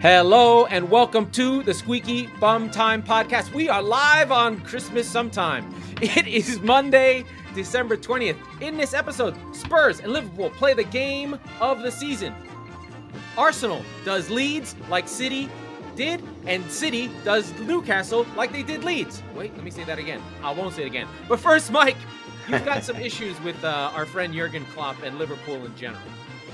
Hello and welcome to the Squeaky Bum Time Podcast. We are live on Christmas sometime. It is Monday, December 20th. In this episode, Spurs and Liverpool play the game of the season. Arsenal does Leeds like City did, and City does Newcastle like they did Leeds. Wait, let me say that again. I won't say it again. But first, Mike, you've got some issues with uh, our friend Jurgen Klopp and Liverpool in general.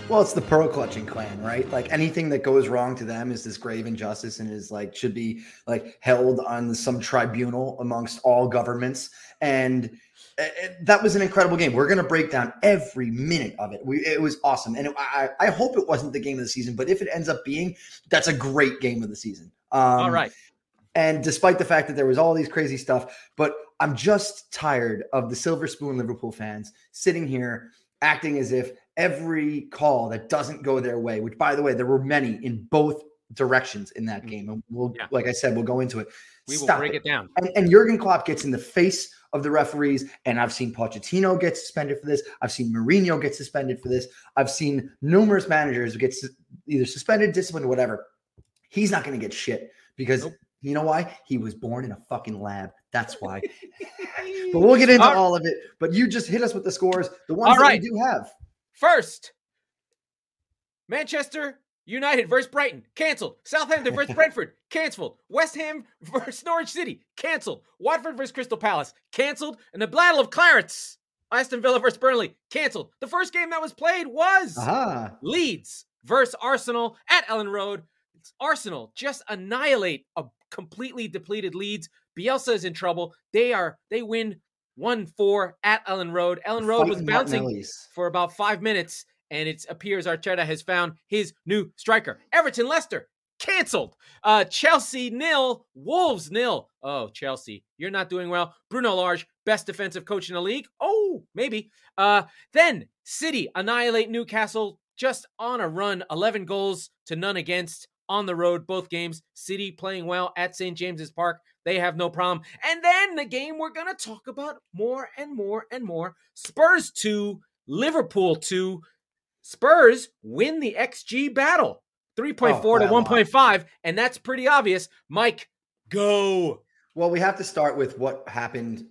Well, it's the pearl clutching clan, right? Like anything that goes wrong to them is this grave injustice and is like should be like held on some tribunal amongst all governments. And it, that was an incredible game. We're going to break down every minute of it. We, it was awesome, and it, I, I hope it wasn't the game of the season. But if it ends up being, that's a great game of the season. Um, all right. And despite the fact that there was all these crazy stuff, but I'm just tired of the Silver Spoon Liverpool fans sitting here acting as if every call that doesn't go their way, which by the way, there were many in both directions in that mm. game. And we'll, yeah. like I said, we'll go into it. We will break it, it down. And, and Jurgen Klopp gets in the face of the referees. And I've seen Pochettino get suspended for this. I've seen Mourinho get suspended for this. I've seen numerous managers get either suspended, disciplined, whatever. He's not going to get shit because nope. you know why? He was born in a fucking lab. That's why. but we'll get into all, all, of it. But you just hit us with the scores, the ones all that right. we do have. First, Manchester United versus Brighton, canceled. Southampton versus Brentford, canceled. West Ham versus Norwich City, canceled. Watford versus Crystal Palace, canceled. And the Battle of Clarets, Aston Villa versus Burnley, canceled. The first game that was played was uh-huh. Leeds versus Arsenal at Elland Road. It's Arsenal just annihilate a completely depleted Leeds. Bielsa is in trouble. They are they win 1 4 at Elland Road. Elland Road was bouncing for about five minutes, and it appears Arteta has found his new striker. Everton Leicester canceled. Uh, Chelsea nil, Wolves nil. Oh, Chelsea, you're not doing well. Bruno Lage, best defensive coach in the league. Oh, maybe. Uh, then City annihilate Newcastle just on a run, 11 goals to none against on the road, both games. City playing well at St. James's Park. They have no problem. And then the game we're going to talk about more and more and more Spurs 2, Liverpool 2. Spurs win the XG battle 3.4 oh, to 1.5. And that's pretty obvious. Mike, go. Well, we have to start with what happened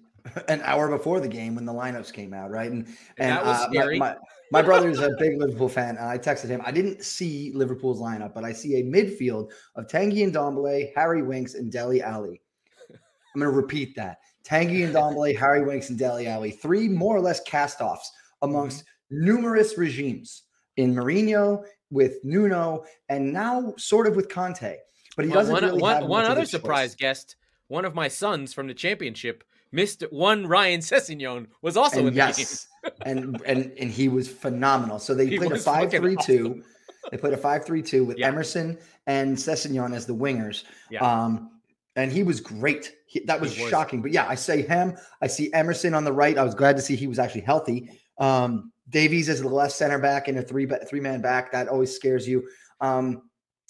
an hour before the game when the lineups came out, right? And and, that was uh, scary. My, my, my brother's a big Liverpool fan, and I texted him. I didn't see Liverpool's lineup, but I see a midfield of Tanguy Ndombele, Harry Winks, and Dele Alli. I'm going to repeat that: Tanguy Ndombele, Harry Winks, and Dele Alli. Three more or less cast-offs amongst mm-hmm. numerous regimes in Mourinho, with Nuno, and now sort of with Conte. But he doesn't one, really one, have one other surprise guest. One of my sons from the championship Mr. One Ryan Sessegnon was also and in yes, the game. and and and he was phenomenal. So they he played a five-three-two. Awesome. They played a five-three-two with yeah. Emerson and Sessegnon as the wingers. Yeah. Um, and he was great. He, that was, was, shocking. But yeah, I say him. I see Emerson on the right. I was glad to see he was actually healthy. Um, Davies as the left center back in a three three man back. That always scares you. Um,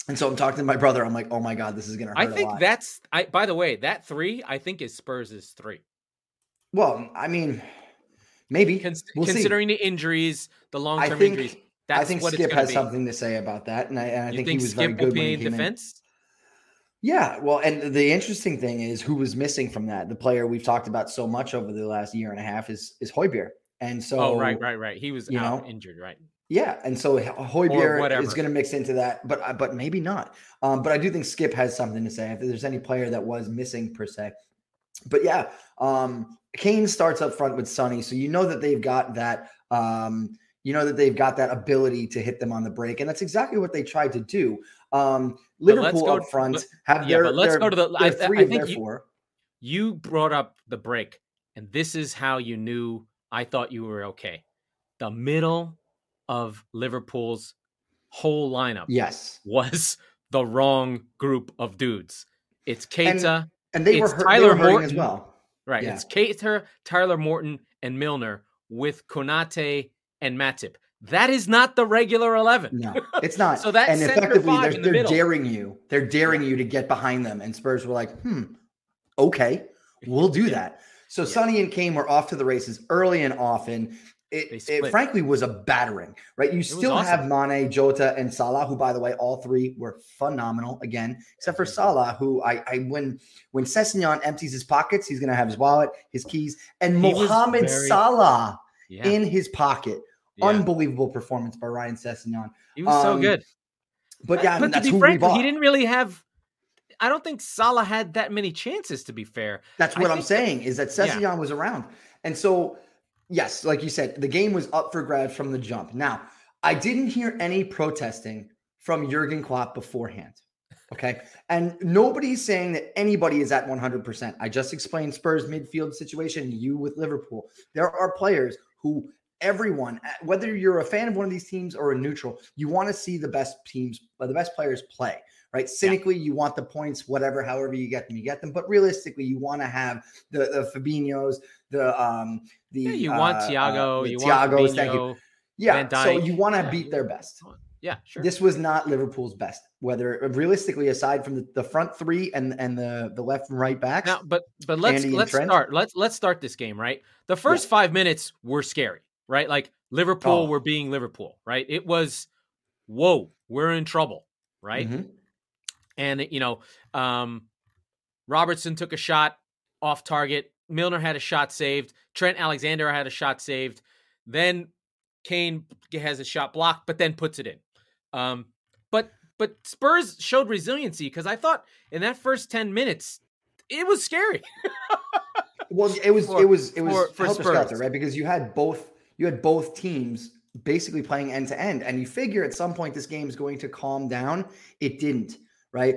and so I'm talking to my brother. I'm like, oh my god, this is gonna. I think that's. I by the way, that three I think is Spurs' is three. Well, I mean, maybe Con- we'll considering see. the injuries, the long term injuries. I think Skipp has be. something to say about that, and I, and I think, think, he was Skipp very good when he came defense. In. Yeah, well, and the interesting thing is who was missing from that. The player we've talked about so much over the last year and a half is is Højbjerg, and so oh right, right, right. He was you know, injured, right? Yeah, and so Højbjerg is going to mix into that, but uh, but maybe not. Um, but I do think Skipp has something to say if there's any player that was missing per se. But yeah, um, Kane starts up front with Sonny, so you know that they've got that. Um, you know that they've got that ability to hit them on the break, and that's exactly what they tried to do. Um, Liverpool up front but, have yeah, their. But let's their, go to the. I, three I think you, you brought up the break, and this is how you knew. I thought you were okay. The middle of Liverpool's whole lineup, yes, was the wrong group of dudes. It's Keita, and, and they, were hurt, Tyler they were Morton as well. Right. Yeah. It's Keita, Tyler Morton, and Milner with Konate and Matip. That is not the regular 11. No, it's not. so that and effectively they're, the they're daring you. They're daring you to get behind them. And Spurs were like, hmm, okay, we'll do that. So yeah. Sonny and Kane were off to the races early and often. It, it, frankly was a battering, right? You still awesome. have Mane, Jota, and Salah, who, by the way, all three were phenomenal again, except for Salah, who I, I when when Sessegnon empties his pockets, he's going to have his wallet, his keys, and he Mohamed very, Salah yeah. in his pocket. Yeah. Unbelievable performance by Ryan Sessegnon. He was um, so good. But yeah, but I mean, to be frank, he didn't really have. I don't think Salah had that many chances. To be fair, that's what I am saying. That, is that Sessegnon yeah. was around, and so yes, like you said, the game was up for grabs from the jump. Now, I didn't hear any protesting from Jurgen Klopp beforehand. Okay. And nobody's saying that anybody is at 100%. I just explained Spurs midfield situation, you with Liverpool. There are players who everyone, whether you're a fan of one of these teams or a neutral, you want to see the best teams, uh, the best players play right? Cynically, yeah. you want the points, whatever, however you get them, you get them. But realistically, you want to have the the Fabinho's, the um, the yeah, you uh, want Thiago, uh, you Thiago's, want thank you. Yeah, so you want to yeah, beat their best. Yeah, sure. This was not Liverpool's best. Whether realistically, aside from the, the front three and and the the left and right backs. Now, but but let's Andy let's start. Let's let's start this game right. The first yeah. five minutes were scary, right? Like Liverpool oh. were being Liverpool, right? It was, whoa, we're in trouble, right? Mm-hmm. And you know, um, Robertson took a shot off target. Milner had a shot saved. Trent Alexander had a shot saved. Then Kane has a shot blocked, but then puts it in. Um, but but Spurs showed resiliency because I thought in that first ten minutes it was scary. well, it was for, it was it was for, for Spurs. right? Because you had both you had both teams basically playing end to end, and you figure at some point this game is going to calm down. It didn't, right?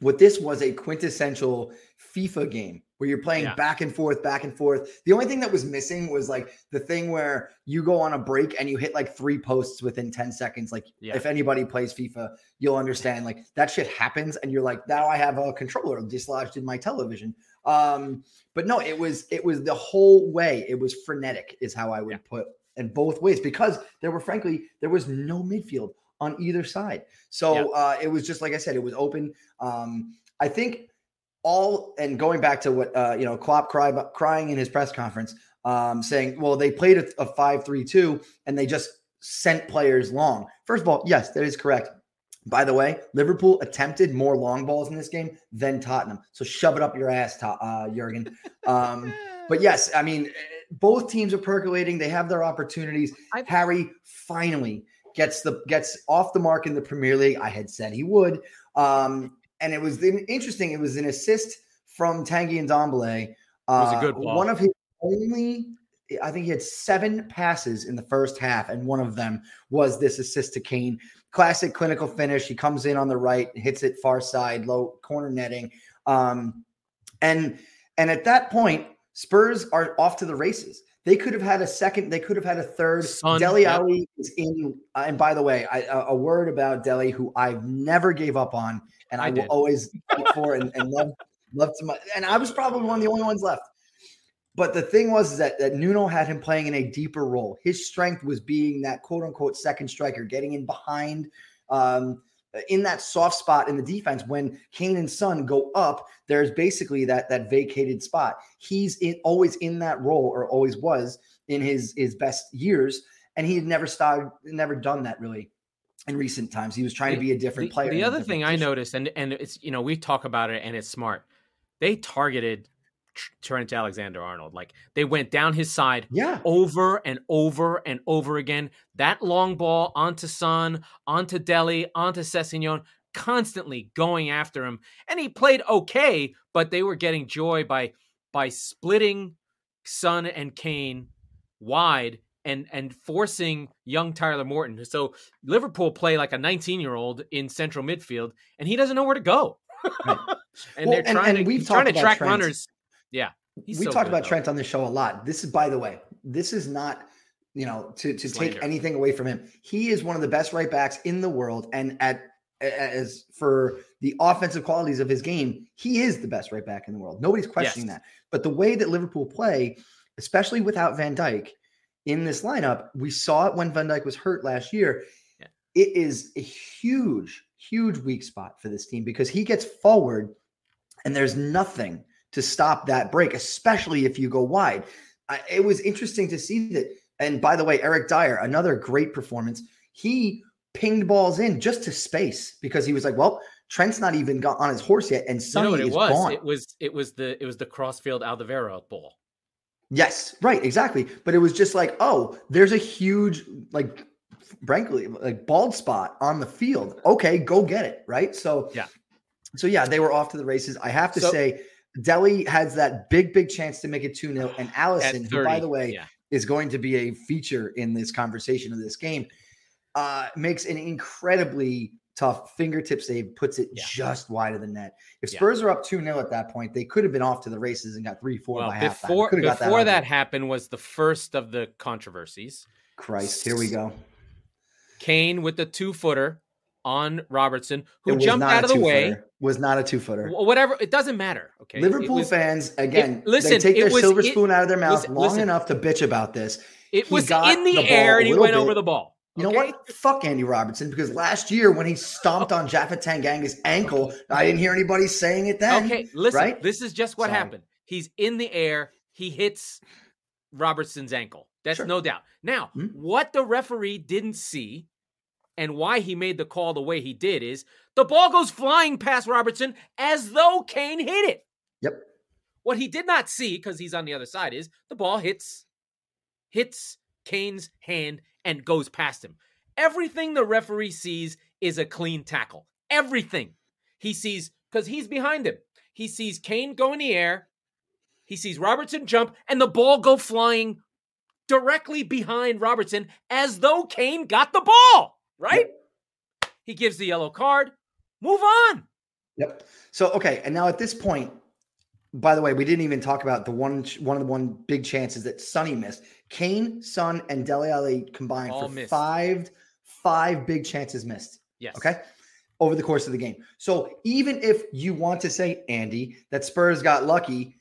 What this was a quintessential FIFA game where you're playing yeah. back and forth, back and forth. The only thing that was missing was like the thing where you go on a break and you hit like three posts within 10 seconds. Like yeah. if anybody plays FIFA, you'll understand like that shit happens and you're like, now I have a controller dislodged in my television. Um, but no, it was it was the whole way. It was frenetic, is how I would yeah. put in both ways, because there were frankly, there was no midfield on either side. So uh, it was just like I said, it was open. Um, I think all and going back to what uh, you know, Klopp cry, crying in his press conference, um, saying, "Well, they played a, a five-three-two and they just sent players long." First of all, yes, that is correct. By the way, Liverpool attempted more long balls in this game than Tottenham. So shove it up your ass, uh, Jurgen. Um, but yes, I mean, both teams are percolating. They have their opportunities. I've, Harry finally gets the gets off the mark in the Premier League. I had said he would. Um, and it was interesting. It was an assist from Tanguy Ndombele. Uh, was a good ball. One of his only, I think he had seven passes in the first half, and one of them was this assist to Kane. Classic clinical finish. He comes in on the right, hits it far side, low corner netting, um, and and at that point, Spurs are off to the races. They could have had a second. They could have had a third. Son, Dele yep. Alli is in. Uh, and by the way, I, a, a word about Dele, who I've never gave up on and I, I will always fight for and, and love love to my and I was probably one of the only ones left. But the thing was that, that Nuno had him playing in a deeper role. His strength was being that quote unquote second striker, getting in behind um, in that soft spot in the defense. When Kane and Son go up, there's basically that that vacated spot. He's in, always in that role, or always was in his his best years, and he had never started, never done that really in recent times. He was trying to be a different the, player. The other thing position. I noticed, and and it's you know we talk about it, and it's smart. They targeted Trent Alexander Arnold. Like they went down his side yeah. over and over and over again. That long ball onto Son, onto Dele, onto Sessegnon, constantly going after him. And he played okay, but they were getting joy by by splitting Son and Kane wide and and forcing young Tyler Morton. So Liverpool play like a 19 year old in central midfield, and he doesn't know where to go. Right. and well, they're trying and, and to we've trying to track Trent. runners. Yeah, we so talked about though. Trent on the show a lot. This is, by the way, this is not you know to to Slander. take anything away from him. He is one of the best right backs in the world, and at as for the offensive qualities of his game, he is the best right back in the world. Nobody's questioning yes. that. But the way that Liverpool play, especially without Van Dijk, in this lineup. We saw it when Van Dijk was hurt last year. Yeah. It is a huge, huge weak spot for this team because he gets forward and there's nothing to stop that break, especially if you go wide. I, it was interesting to see that And by the way, Eric Dier, another great performance. He pinged balls in just to space because he was like, well, Trent's not even got on his horse yet, and Sonny you know it is was? gone. It was it was the it was the crossfield Alderweireld ball. Yes, right, exactly. But it was just like, oh, there's a huge like frankly like bald spot on the field. Okay, go get it. Right. So yeah. So yeah, they were off to the races. I have to so, say, Dele has that big, big chance to make it 2 0. And Alisson, 30, who, by the way, yeah. is going to be a feature in this conversation of this game, uh, makes an incredibly tough fingertip save, puts it yeah. just wide of the net. If Spurs yeah. are up 2 0 at that point, they could have been off to the races and got 3 4 well, by before, halftime. Before that, that happened was the first of the controversies. Christ, here we go. Kane with the two footer on Robertson, who jumped out of the way. Was not a two footer. Whatever, it doesn't matter. Okay. Liverpool was, fans, again, it, listen, they take their was, silver it, spoon out of their mouth listen, long listen, enough to bitch about this. It he was in the, the air and he went bit. over the ball. You know what? Fuck Andy Robertson because last year when he stomped on Japhet Tanganga's ankle, I didn't hear anybody saying it then. Okay, listen. Right? This is just what Sorry. happened. He's in the air. He hits Robertson's ankle. That's sure. no doubt. Now, mm-hmm. what the referee didn't see and why he made the call the way he did is the ball goes flying past Robertson as though Kane hit it. Yep. What he did not see, because he's on the other side, is the ball hits hits Kane's hand and goes past him. Everything the referee sees is a clean tackle. Everything. He sees, because he's behind him. He sees Kane go in the air. He sees Robertson jump and the ball go flying directly behind Robertson as though Kane got the ball right? He gives the yellow card. Move on. Yep. So okay, and now at this point, by the way, we didn't even talk about the one one of the one big chances that Sonny missed. Kane, Son, and Dele Alli combined All for missed. five five big chances missed. Yes. Okay. Over the course of the game. So even if you want to say, Andy, that Spurs got lucky,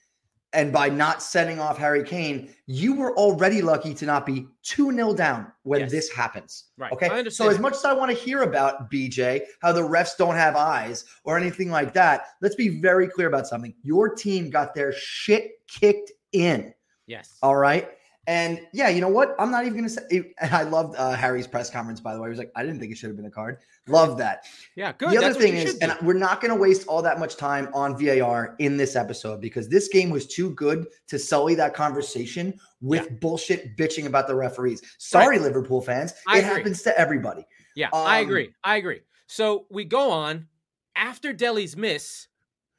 and by not sending off Harry Kane, you were already lucky to not be 2 0 down when yes. this happens. Right. Okay. So, as much as I want to hear about BJ, how the refs don't have eyes or anything like that, let's be very clear about something. Your team got their shit kicked in. Yes. All right. And yeah, you know what? I'm not even going to say. And I loved uh, Harry's press conference, by the way. He was like, I didn't think it should have been a card. Love that. Yeah, good. The other That's thing is, and we're not going to waste all that much time on VAR in this episode because this game was too good to sully that conversation with yeah. bullshit bitching about the referees. Sorry, right. Liverpool fans. I it agree. happens to everybody. Yeah, um, I agree. I agree. So we go on after Dele's miss.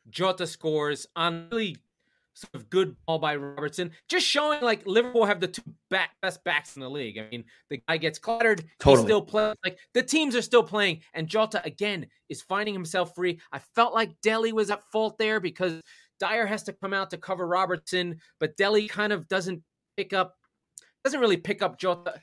Jota scores on really sort of good ball by Robertson, just showing like Liverpool have the two back, best backs in the league. I mean, the guy gets clattered, totally. he's still playing. Like the teams are still playing, and Jota again is finding himself free. I felt like Dele was at fault there because Dier has to come out to cover Robertson, but Dele kind of doesn't pick up, doesn't really pick up Jota.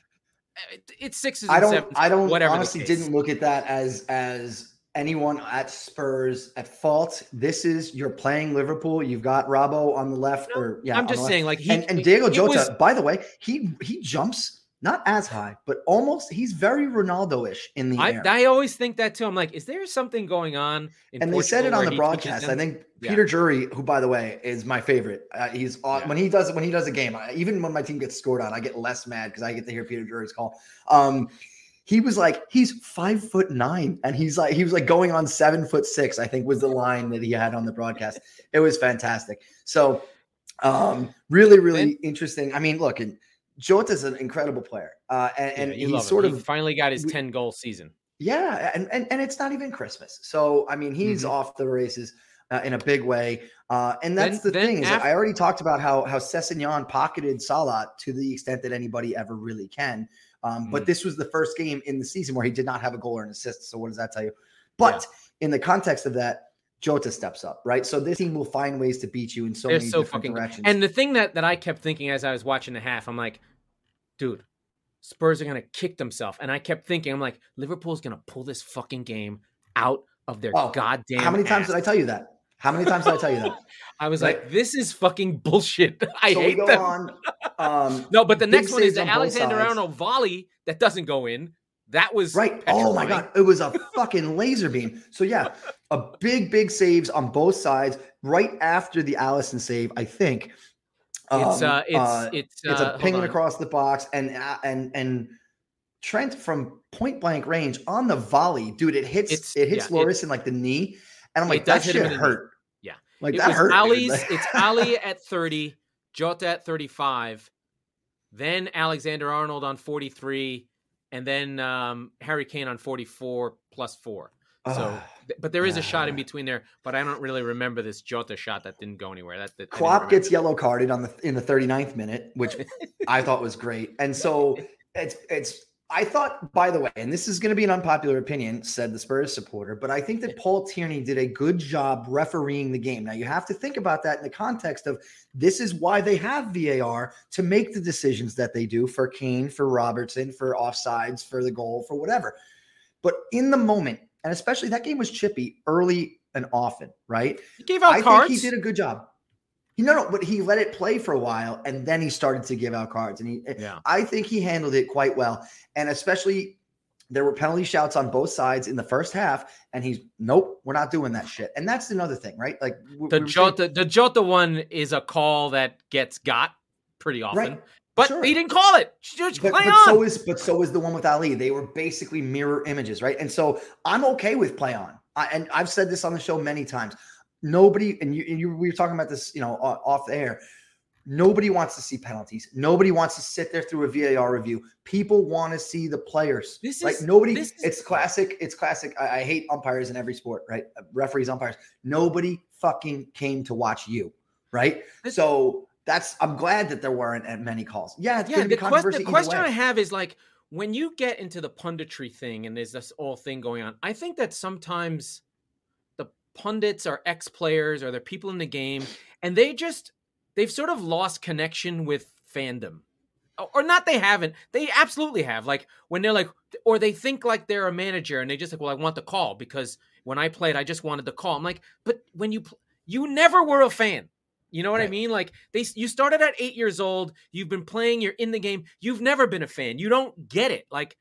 It's sixes. I don't. Sevens, I don't. Whatever. Honestly, didn't look at that as as anyone at Spurs at fault. This is you're playing Liverpool. You've got Robbo on the left, no, or yeah, I'm just saying, like he and, and Diego Jota. Was, by the way, he he jumps not as high, but almost. He's very Ronaldo-ish in the I, air. I always think that too. I'm like, is there something going on? and Portugal they said it on the broadcast. I think yeah. Peter Drury, who by the way is my favorite, uh, he's yeah. when he does when he does a game. I, even when my team gets scored on, I get less mad because I get to hear Peter Drury's call. Um, he was like he's five foot nine and he's like he was like going on seven foot six i think was the line that he had on the broadcast. It was fantastic. So um really really interesting. I mean look and Jota's an incredible player uh and, and he's sort he of finally got his 10 goal season. Yeah and, and and it's not even christmas. So i mean he's mm-hmm. off the races uh, in a big way uh, and that's then, the thing is after- I already talked about how how Sessegnon pocketed Salah to the extent that anybody ever really can. Um, mm But this was the first game in the season where he did not have a goal or an assist. So what does that tell you? But yeah. in the context of that, Jota steps up, right? So this team will find ways to beat you in so They're many so different fucking, directions. And the thing that that I kept thinking as I was watching the half, I'm like, dude, Spurs are gonna kick themselves. And I kept thinking, I'm like, Liverpool's gonna pull this fucking game out of their oh, goddamn. How many ass. times did I tell you that? How many times did I tell you that? I was right? like, this is fucking bullshit. I so hate them. On, um, no, but the next one is the Alexander Arnold volley that doesn't go in. That was right. Oh my god, it was a fucking laser beam. So yeah, a big, big saves on both sides. Right after the Alisson save, I think. It's um, uh, it's uh, it's it's uh, a ping across the box, and uh, and and Trent from point blank range on the volley, dude. It hits it's, it hits yeah, Loris in like the knee, and I'm like, that shit hurt. Yeah, like it that hurt. Alli's, it's Alli at 30, Jota at 35, then Alexander Arnold on 43, and then um, Harry Kane on 44 plus four. So, but there is a shot in between there. But I don't really remember this Jota shot that didn't go anywhere. That, that Klopp gets yellow carded on the in the 39th minute, which I thought was great. And so it's it's I thought, by the way, and this is going to be an unpopular opinion, said the Spurs supporter, but I think that Paul Tierney did a good job refereeing the game. Now, you have to think about that in the context of this is why they have VAR to make the decisions that they do for Kane, for Robertson, for offsides, for the goal, for whatever. But in the moment, and especially that game was chippy early and often, right? He gave out I cards. think he did a good job. No, no, but he let it play for a while and then he started to give out cards. And he, eh, yeah. I think he handled it quite well. And especially there were penalty shouts on both sides in the first half, and he's nope, we're not doing that shit. And that's another thing, right? Like the Jota, the Jota one is a call that gets got pretty often. Right. But sure. he didn't call it. Just but, play but on. So is but so is the one with Alli. They were basically mirror images, right? And so I'm okay with play on. I, and I've said this on the show many times. Nobody, and you, and you we were talking about this, you know, off the air. Nobody wants to see penalties. Nobody wants to sit there through a VAR review. People want to see the players. This like nobody. This it's classic. It's classic. I, I, hate umpires in every sport, right? Uh, referees, umpires. Nobody fucking came to watch you, right? This, so that's. I'm glad that there weren't many calls. Yeah, it's yeah. The, quest, the question I have is like when you get into the punditry thing and there's this whole thing going on. I think that sometimes pundits are ex players or they're people in the game, and they just they've sort of lost connection with fandom. Or not they haven't. They absolutely have. Like when they're like or they think like they're a manager and they just like, well, I want the call because when I played, I just wanted the call. I'm like, but when you you never were a fan. You know what right. I mean? Like they you started at 8 years old, you've been playing, you're in the game, you've never been a fan. You don't get it. Like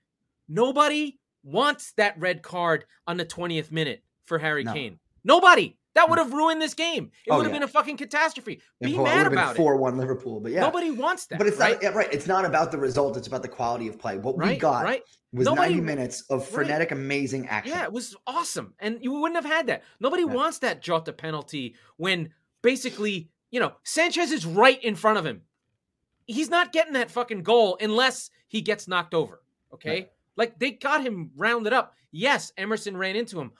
nobody wants that red card on the 20th minute for Harry no. Kane. Nobody. That hmm. would have ruined this game. It oh, would have yeah. been a fucking catastrophe. Be mad about it. Four one Liverpool, but yeah, nobody wants that. But it's right? not yeah, right. It's not about the result. It's about the quality of play. What right, we got right. was nobody, ninety minutes of frenetic, amazing action. Yeah, it was awesome, and you wouldn't have had that. Nobody yeah. wants that Jota penalty when basically you know Sanchez is right in front of him. He's not getting that fucking goal unless he gets knocked over. Okay, like they got him rounded up. Yes, Emerson ran into him,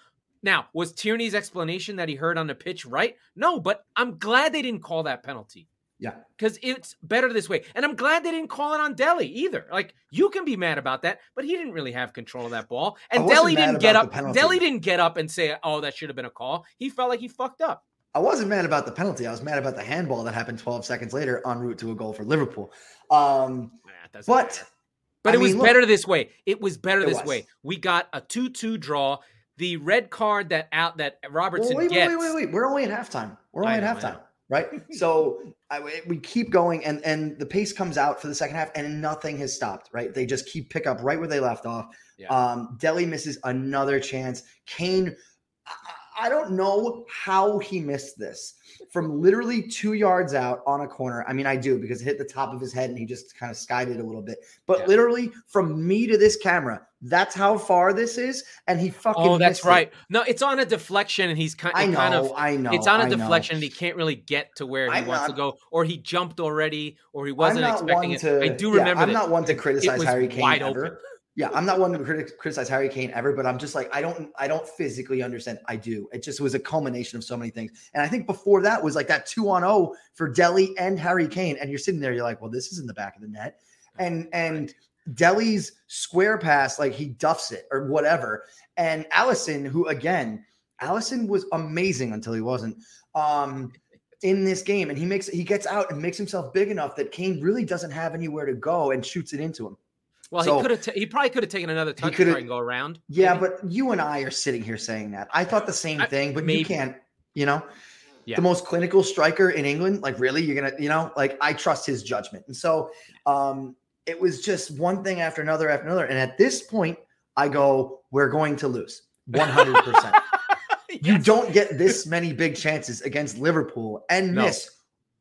now, was Tierney's explanation that he heard on the pitch right? No, but I'm glad they didn't call that penalty. Yeah. Because it's better this way. And I'm glad they didn't call it on Dele either. Like, you can be mad about that, but he didn't really have control of that ball. And Dele didn't get up. Dele didn't get up and say, oh, that should have been a call. He felt like he fucked up. I wasn't mad about the penalty. I was mad about the handball that happened 12 seconds later en route to a goal for Liverpool. Um, yeah, but. But I it mean, was better this way. It was better this was. way. We got a 2 2 draw the red card that out that Robertson well, wait, gets. Wait, wait, wait, wait. We're only at halftime. We're only know, at halftime, right? so I, we keep going, and and the pace comes out for the second half, and nothing has stopped. Right? They just keep pick up right where they left off. Yeah. Um, Dele misses another chance. Kane. I, I don't know how he missed this from literally two yards out on a corner. I mean, I do because it hit the top of his head and he just kind of skied it a little bit. But yeah. literally from me to this camera, that's how far this is, and he oh, fucking. Oh, that's right. It. No, it's on a deflection, and he's kind, I know, kind of. I know. It's on a I deflection, know. and he can't really get to where he I'm wants not, to go, or he jumped already, or he wasn't expecting it. To, I do remember. Yeah, I'm not one to criticize Harry Kane ever. Open. Yeah, I'm not one to crit- criticize Harry Kane ever, but I'm just like I don't I don't physically understand. I do. It just was a culmination of so many things. And I think before that was like that 2 on 0 for Dele and Harry Kane and you're sitting there you're like, "Well, this is in the back of the net." And and Dele's square pass like he duffs it or whatever. And Alisson, who again, Alisson was amazing until he wasn't. Um in this game and he makes he gets out and makes himself big enough that Kane really doesn't have anywhere to go and shoots it into him. Well, so, he could have. T- he probably could have taken another touch try and go around. Yeah, maybe. but you and I are sitting here saying that. I thought the same thing, but maybe. you can't. You know, yeah. the most clinical striker in England. Like, really, you're gonna. You know, like I trust his judgment, and so um, it was just one thing after another after another. And at this point, I go, we're going to lose 100. percent You don't get this many big chances against Liverpool and no. miss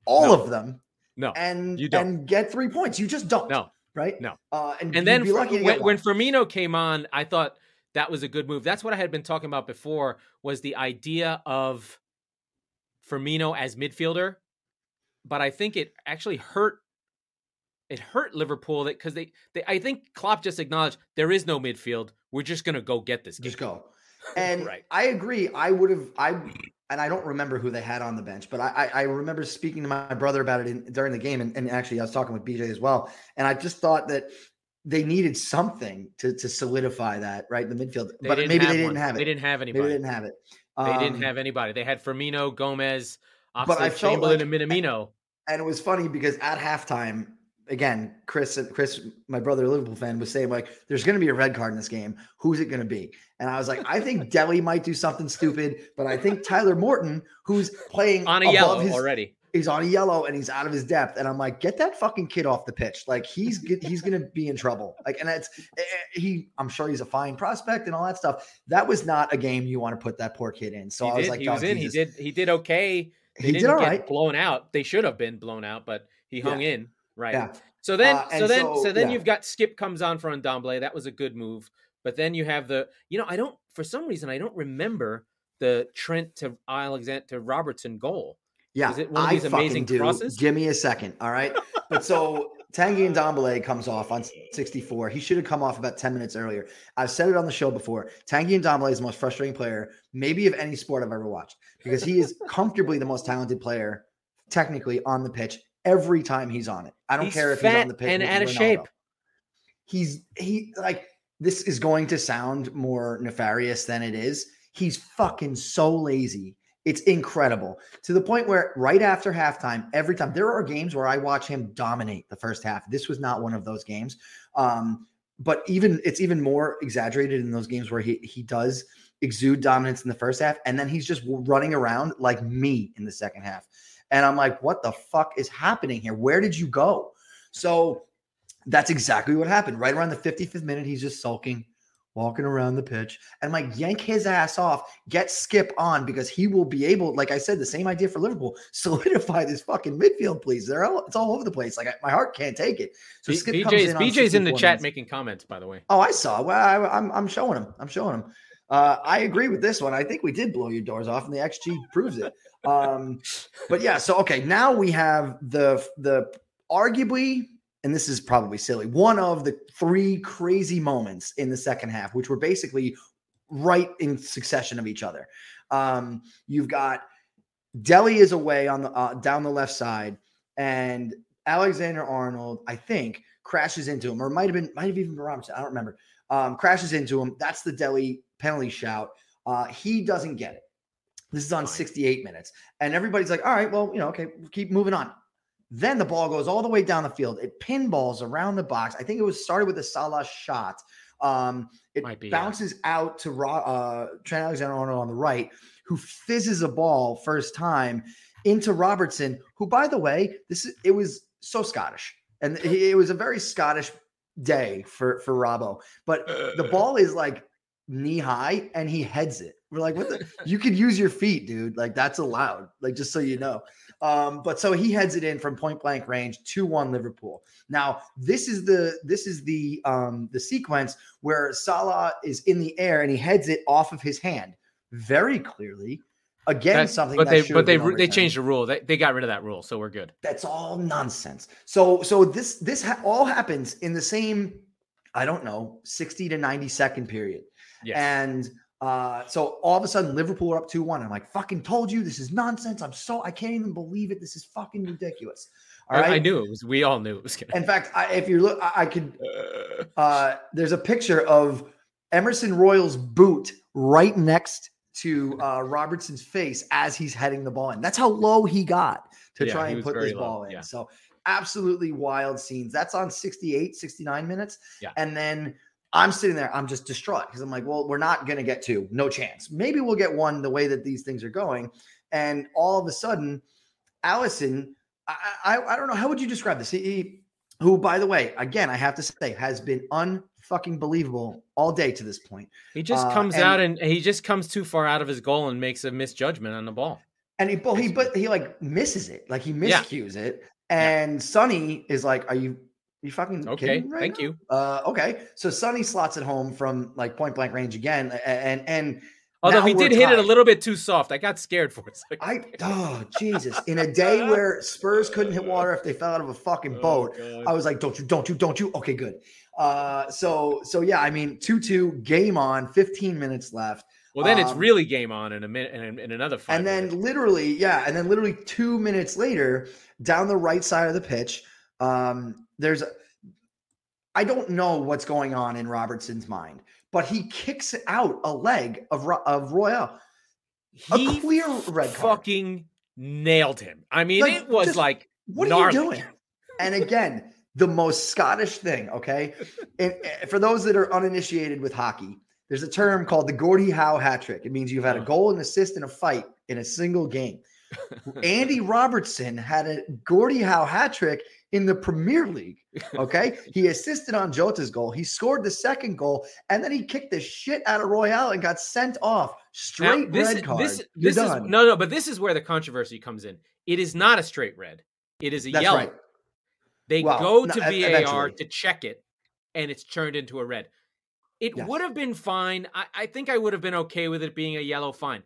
all no. of them no, and you don't. and get three points. You just don't. No, right? No. Uh, and and then for, when, when Firmino came on, I thought that was a good move. That's what I had been talking about before was the idea of Firmino as midfielder, but I think it actually hurt. It hurt Liverpool that because they, they, I think Klopp just acknowledged there is no midfield. We're just gonna go get this. Game. Just go. And right. I agree. I would have. I and I don't remember who they had on the bench, but I, I remember speaking to my brother about it in, during the game, and, and actually I was talking with BJ as well, and I just thought that they needed something to to solidify that right in the midfield, they but maybe they didn't have it. They didn't have anybody. Maybe they didn't have it. Um, they didn't have anybody. They had Firmino, Gomez, Oxlade, but I Chamberlain, like, and Minamino. And it was funny because at halftime, again, Chris, Chris, my brother, Liverpool fan, was saying like, "There's going to be a red card in this game. Who's it going to be?" And I was like, "I think Dele might do something stupid, but I think Tyler Morton, who's playing on a yellow his, already, he's on a yellow and he's out of his depth." And I'm like, "Get that fucking kid off the pitch! Like he's he's going to be in trouble." Like, and it's eh, eh, he. I'm sure he's a fine prospect and all that stuff. That was not a game you want to put that poor kid in. So he I was did, like, he was in. Jesus. He did. He did okay. They he didn't did all right. blown out. They should have been blown out, but he hung yeah. in. Right. Yeah. So then, Uh, so then, so, so then yeah. you've got Skipp comes on for Ndombele. That was a good move. But then you have the, you know, I don't for some reason I don't remember the Trent to Alexander to Robertson goal. Yeah, Is it one of I these amazing do. crosses? Give me a second, all right. but so Tanguy Ndombele comes off on 64. He should have come off about 10 minutes earlier. I've said it on the show before. Tanguy Ndombele is the most frustrating player, maybe of any sport I've ever watched, because he is comfortably the most talented player, technically on the pitch every time he's on it. I don't He's care if he's on the pitch and out of Ronaldo. shape. He's he like this is going to sound more nefarious than it is. He's fucking so lazy. It's incredible to the point where right after halftime, every time there are games where I watch him dominate the first half. This was not one of those games. Um, but even it's even more exaggerated in those games where he he does exude dominance in the first half, and then he's just running around like me in the second half. And I'm like, what the fuck is happening here? Where did you go? So that's exactly what happened. Right around the 55th minute, he's just sulking, walking around the pitch. And like, yank his ass off, get Skipp on because he will be able, like I said, the same idea for Liverpool, solidify this fucking midfield, please. They're all, it's all over the place. Like I, my heart can't take it. So B- Skipp comes in BJ's in the chat minutes. making comments, by the way. Oh, I saw. Well, I, I'm I'm showing him. I'm showing him. Uh, I agree with this one. I think we did blow your doors off, and the XG proves it. Um, but yeah, so okay, now we have the the arguably, and this is probably silly, one of the three crazy moments in the second half, which were basically right in succession of each other. Um, you've got Dele is away on the uh, down the left side, and Alexander Arnold, I think, crashes into him, or might have been might have even been Robinson. I don't remember. Um, crashes into him. That's the Dele penalty shout. Uh, he doesn't get it. This is on 68 minutes, and everybody's like, "All right, well, you know, okay, keep moving on." Then the ball goes all the way down the field. It pinballs around the box. I think it was started with a Salah shot. Um, it be, yeah. bounces out to uh, Trent Alexander-Arnold on the right, who fizzes a ball first time into Robertson, who, by the way, this is, it was so Scottish, and he- it was a very Scottish day for for Robbo. But the ball is like knee high, and he heads it. We're like, what the? you could use your feet, dude. Like that's allowed. Like just so you know. Um, but so he heads it in from point blank range, two one Liverpool. Now this is the this is the um the sequence where Salah is in the air and he heads it off of his hand very clearly. Again, something but they but they they changed the rule. They, they got rid of that rule, so we're good. That's all nonsense. So so this this ha- all happens in the same I don't know 60 to 90 second period. Yes. And uh, so all of a sudden Liverpool are up 2-1. I'm like, fucking told you this is nonsense. I'm so I can't even believe it. This is fucking ridiculous. All right. I- I knew it was. We all knew it was gonna. In fact, I, if you look, I, I could uh, there's a picture of Emerson Royal's boot right next to uh, Robertson's face as he's heading the ball in. That's how low he got to Yeah, try and put this low, ball in. yeah. So absolutely wild scenes. That's on 68, 69 minutes. Yeah. And then I'm sitting there, I'm just distraught because I'm like, well, we're not going to get two. No chance. Maybe we'll get one the way that these things are going. And all of a sudden, Alisson, I, I, I don't know. How would you describe this? He, who, by the way, again, I have to say, has been unfucking believable all day to this point. He just Uh, comes and- out and he just comes too far out of his goal and makes a misjudgment on the ball. And he, but he, but he like misses it, like he Yeah. miscues it, And yeah. Sonny is like, "Are you you fucking okay? Right thank now? you. Uh, okay, so Sonny slots it home from like point blank range again, and and although he did tied. hit it a little bit too soft, I got scared for it. I oh Jesus! In a day where Spurs couldn't hit water if they fell out of a fucking oh, boat, oh, I was like, "Don't you? Don't you? Don't you?" Okay, good. Uh, so so yeah, I mean, two two game on, fifteen minutes left. Well, then um, it's really game on in a minute in, in another five. And then minutes. literally, yeah, and then literally two minutes later, down the right side of the pitch, um, there's a, I don't know what's going on in Robertson's mind, but he kicks out a leg of of Royal. He a clear red card. fucking nailed him. I mean, like, it was just, like what gnarly. are you doing? And again, the most Scottish thing. Okay, and eh, for those that are uninitiated with hockey, there's a term called the Gordie Howe hat trick. It means you've had a goal and assist in a fight in a single game. Andy Robertson had a Gordie Howe hat trick in the Premier League. Okay. he assisted on Jota's goal. He scored the second goal, and then he kicked the shit out of Royal and got sent off. Straight now, this, red card. This, this is, no, no, but this is where the controversy comes in. It is not a straight red. It is a That's yellow. Right. They well, go to no, VAR eventually. to check it, and it's turned into a red. It yes. would have been fine. I, I think I would have been okay with it being a yellow fine.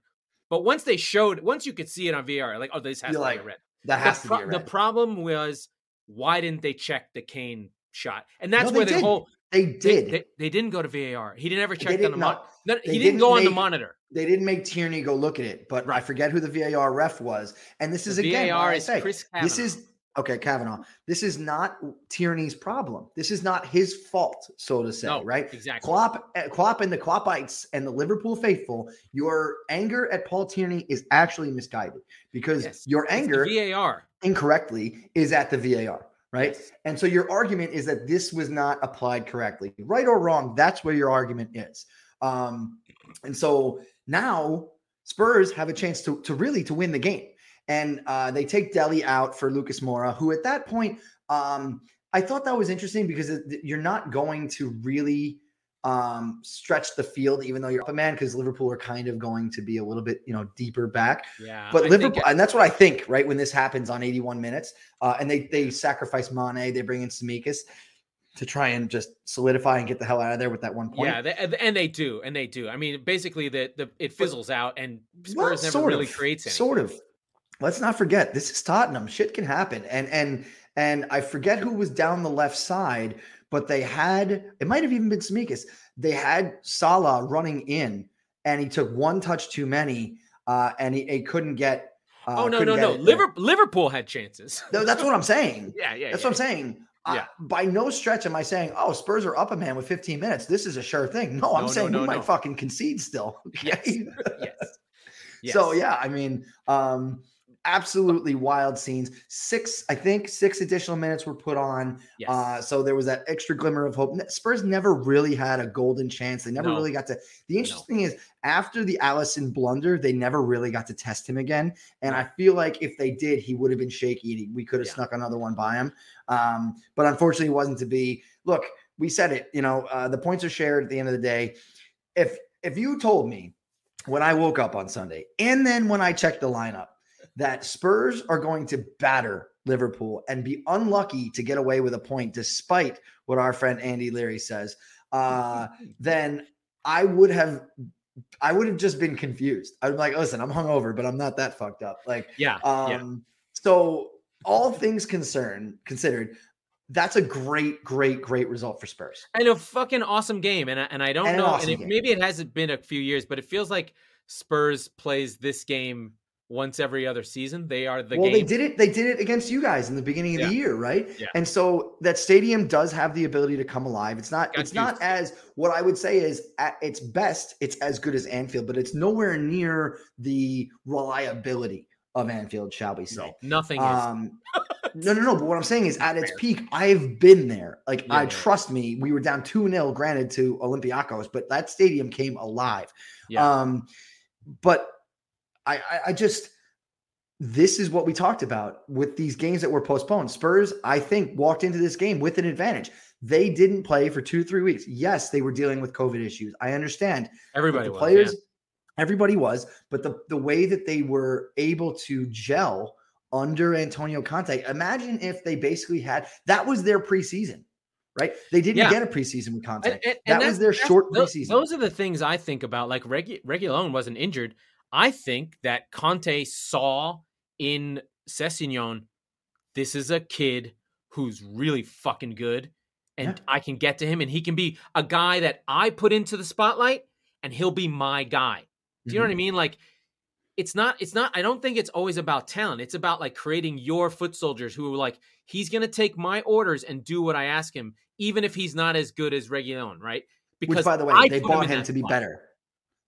But once they showed, once you could see it on VR, like, oh, this has You're to like, be a red. That has the, to be a red. The problem was why didn't they check the Kane shot? And that's no, where the did. whole they did. They, they, they, didn't go to VAR. He didn't ever check on the monitor. No, he didn't go on the monitor. They didn't make Tierney go look at it, but. I forget who the VAR ref was. And this is the again, VAR is say, Chris Kavanagh. This is okay, Kavanagh. This is not Tierney's problem. This is not his fault, so to say, no, right? Exactly. Klopp, eh, Klopp and the Kloppites and the Liverpool faithful, your anger at Paul Tierney is actually misguided because yes. your anger VAR incorrectly is at the VAR right? And so your argument is that this was not applied correctly, right or wrong. That's where your argument is. Um, and so now Spurs have a chance to to really to win the game, and uh, they take Dele out for Lucas Moura, who at that point, um, I thought that was interesting because you're not going to really um, stretch the field, even though you're up a man, because Liverpool are kind of going to be a little bit, you know, deeper back. Yeah. But I Liverpool, and that's what I think, right? When this happens on 81 minutes, uh, and they they sacrifice Mane, they bring in Tsimikas to try and just solidify and get the hell out of there with that one point. Yeah, they, and they do, and they do. I mean, basically, the the it fizzles out, and Spurs well, never really of, creates anything. Sort of. Let's not forget, this is Tottenham. Shit can happen, and and and I forget who was down the left side but they had it might have even been Tsimikas. They had Salah running in, and he took one touch too many, uh, and he, he couldn't get. Uh, oh no no no! Liverpool, Liverpool had chances. no, that's what I'm saying. yeah yeah. That's yeah. what I'm saying. Yeah. I, by no stretch am I saying, oh, Spurs are up a man with 15 minutes. This is a sure thing. No, I'm no, saying no, no, we might fucking concede still. Okay? Yes. yes. So yeah, I mean, um, absolutely wild scenes. Six, I think, six additional minutes were put on. Yes. Uh, so there was that extra glimmer of hope. Spurs never really had a golden chance. They never no. really got to. The interesting no. thing is, after the Alisson blunder, they never really got to test him again. And I feel like if they did, he would have been shaky. We could have yeah. snuck another one by him. Um, but unfortunately, it wasn't to be. Look, we said it. You know, uh, the points are shared at the end of the day. If if you told me when I woke up on Sunday, and then when I checked the lineup that Spurs are going to batter Liverpool and be unlucky to get away with a point, despite what our friend Andy Leary says, uh, then I would have. I would have just been confused. I'm like, listen, I'm hungover, but I'm not that fucked up. Like, yeah. Um, yeah. so all things concerned, considered, that's a great, great, great result for Spurs. And a fucking awesome game. And, and I don't and know, awesome and it, maybe it hasn't been a few years, but it feels like Spurs plays this game once every other season. They are the well, game. they did it. They did it against you guys in the beginning of yeah. the year, right? Yeah. And so that stadium does have the ability to come alive. It's not. Got it's not as what I would say is at its best. It's as good as Anfield, but it's nowhere near the reliability of Anfield, shall we say? No, nothing um, no, no, no. But what I'm saying is, at its peak, I've been there. Like, yeah, I trust me. We were down two 0 granted to Olympiacos, but that stadium came alive. Yeah. Um, but I, I just this is what we talked about with these games that were postponed. Spurs, I think, walked into this game with an advantage. They didn't play for two, three weeks. Yes, they were dealing with COVID issues. I understand. Everybody the was, players, yeah. everybody was, but the the way that they were able to gel under Antonio Conte. Imagine if they basically had that was their preseason, right? They didn't yeah. get a preseason with Conte. And, and, and that was their short preseason. Those are the things I think about. Like Regu- Reguilon wasn't injured. I think that Conte saw in Sessegnon, this is a kid who's really fucking good, and yeah. I can get to him, and he can be a guy that I put into the spotlight, and he'll be my guy. Do you mm-hmm. know what I mm-hmm. mean? Like it's not it's not i don't think it's always about talent it's about like creating your foot soldiers who are like he's gonna take my orders and do what i ask him even if he's not as good as Reguilon, right because Which, by the way I they bought him, him to be spot, better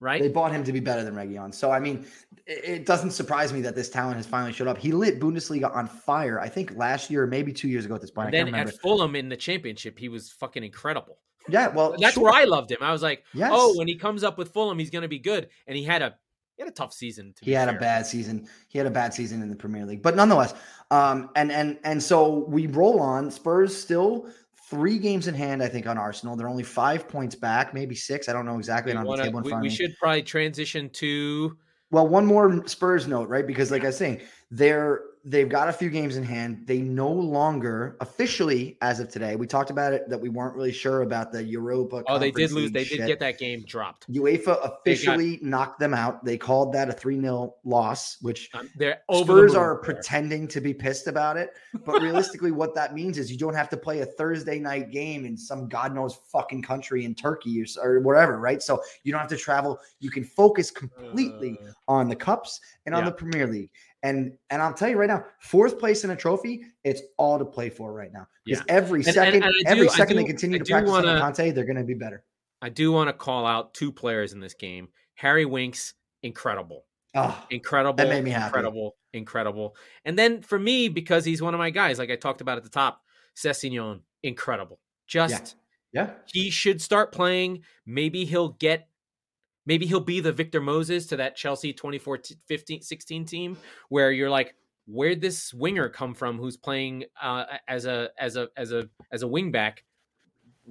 right they bought him to be better than Reguilon. so i mean it, doesn't surprise me that this talent has finally showed up he lit bundesliga on fire i think last year maybe two years ago at this point and then at fulham in the championship he was fucking incredible yeah, well, that's sure. where I loved him. I was like, yes. oh, when he comes up with Fulham, he's going to be good. And he had a he had a tough season. he had fair. a bad season. He had a bad season in the Premier League, but nonetheless, um, and and and so we roll on. Spurs still three games in hand, I think, on Arsenal. They're only five points back, maybe six. I don't know exactly. on the table in front we, we should probably transition to. Well, one more Spurs note, right? Because, like I was saying, they're they've got a few games in hand. They no longer officially, as of today, we talked about it that we weren't really sure about the Europa. Oh, they did lose. They shit. did get that game dropped. UEFA officially got, knocked them out. They called that a 3 0 loss, which um, Spurs the are there. pretending to be pissed about it. But realistically, what that means is you don't have to play a Thursday night game in some God knows fucking country in Turkey or, or whatever, right? So you don't have to travel. You can focus completely uh, on the cups and on yeah. the Premier League. And and I'll tell you right now, fourth place in a trophy, it's all to play for right now. Because yeah. every second, and, and do, every second do, they continue to practice wanna, on Conte, they're going to be better. I do want to call out two players in this game. Harry Winks, incredible. Oh, incredible. That made me happy. Incredible. Incredible. And then for me, because he's one of my guys, like I talked about at the top, Sessegnon, incredible. Just yeah. yeah. He should start playing. Maybe he'll get Maybe he'll be the Victor Moses to that Chelsea 2014 15 16 team where you're like where'd this winger come from who's playing uh, as a as a as a as a wingback?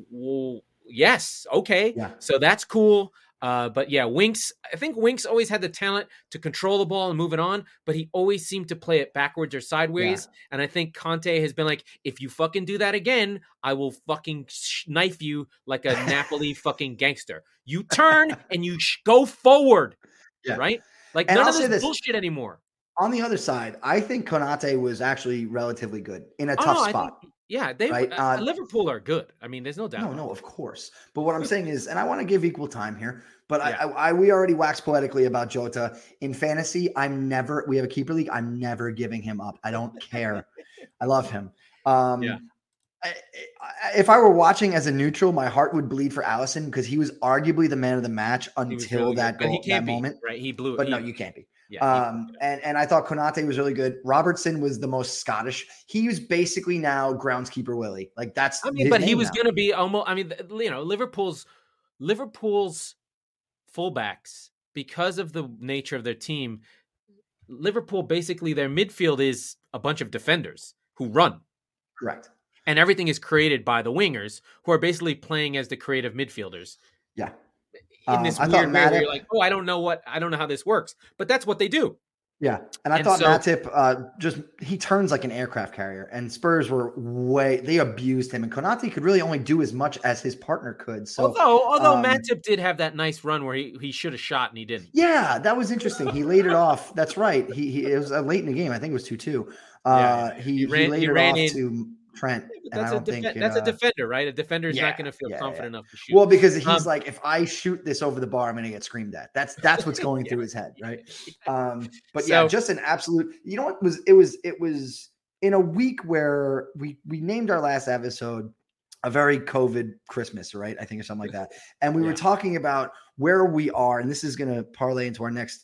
Well, yes, okay. Yeah. So that's cool. Uh, but yeah, Winks, I think Winks always had the talent to control the ball and move it on, but he always seemed to play it backwards or sideways. Yeah. And I think Conte has been like, if you fucking do that again, I will fucking knife you like a Napoli fucking gangster. You turn and you sh- go forward, yeah. right? Like and none I'll of this, this bullshit anymore. On the other side, I think Konate was actually relatively good in a oh, tough no, spot. Think, yeah, they right? uh, uh, Liverpool are good. I mean, there's no doubt. No, no, of course. But what I'm saying is, and I want to give equal time here. But yeah. I, I, I, we already waxed poetically about Jota in fantasy. I'm never. We have a keeper league. I'm never giving him up. I don't care. I love him. Um, yeah. I, if I were watching as a neutral, my heart would bleed for Alisson because he was arguably the man of the match until really that goal, that be, moment. Right, he blew. It. But he, no, you can't be. Yeah, um, and and I thought Konate was really good. Robertson was the most Scottish. He was basically now groundskeeper Willie. Like that's. I mean, but he was going to be almost. I mean, you know, Liverpool's Liverpool's fullbacks because of the nature of their team. Liverpool basically their midfield is a bunch of defenders who run. Correct. And everything is created by the wingers who are basically playing as the creative midfielders. Yeah in this um, weird way where you're like, oh, I don't know what, I don't know how this works, but that's what they do. Yeah, and I and thought so, Matip uh, just he turns like an aircraft carrier, and Spurs were way they abused him, and Konate could really only do as much as his partner could. So although although um, Matip did have that nice run where he, he should have shot and he didn't. Yeah, that was interesting. He laid it off. That's right. He, he it was uh, late in the game. I think it was two two. Uh, yeah, he, he, ran, he laid he it off in, to Trent. That's, a, def- that's uh, a defender, right? A defender is yeah, not going to feel yeah, confident yeah. enough to shoot. Well, because he's um, like, if I shoot this over the bar, I'm going to get screamed at. That's that's what's going through his head, right? Um, but so, yeah, just an absolute. You know what was it was it was in a week where we we named our last episode a very COVID Christmas, right? I think or something like that, and we were talking about where we are, and this is going to parlay into our next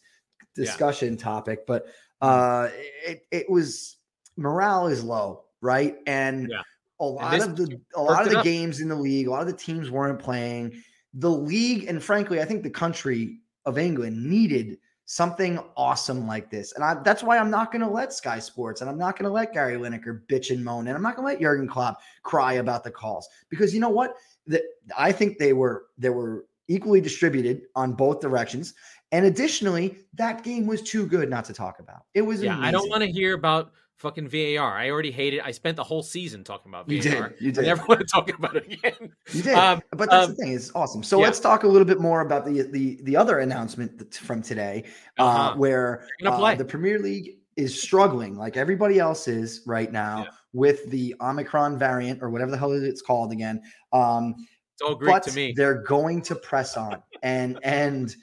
discussion topic, but mm-hmm. uh, it it was morale is low right? And yeah. a lot of the a lot of the games in the league, a lot of the teams weren't playing. The league and frankly, I think the country of England needed something awesome like this. And I, that's why I'm not going to let Sky Sports and I'm not going to let Gary Lineker bitch and moan and I'm not going to let Jurgen Klopp cry about the calls because you know what? The, I think they were they were equally distributed on both directions And additionally, that game was too good not to talk about. It was yeah. Amazing. I don't want to hear about fucking VAR. I already hate it. I spent the whole season talking about VAR. You did. You did. I never want to talk about it again. You did. Um, but that's um, the thing. It's awesome. So yeah. let's talk a little bit more about the the the other announcement from today, uh, uh-huh. uh, where uh, the Premier League is struggling like everybody else is right now yeah. with the Omicron variant or whatever the hell it's called again. Um, it's all Greek to me. They're going to press on, and and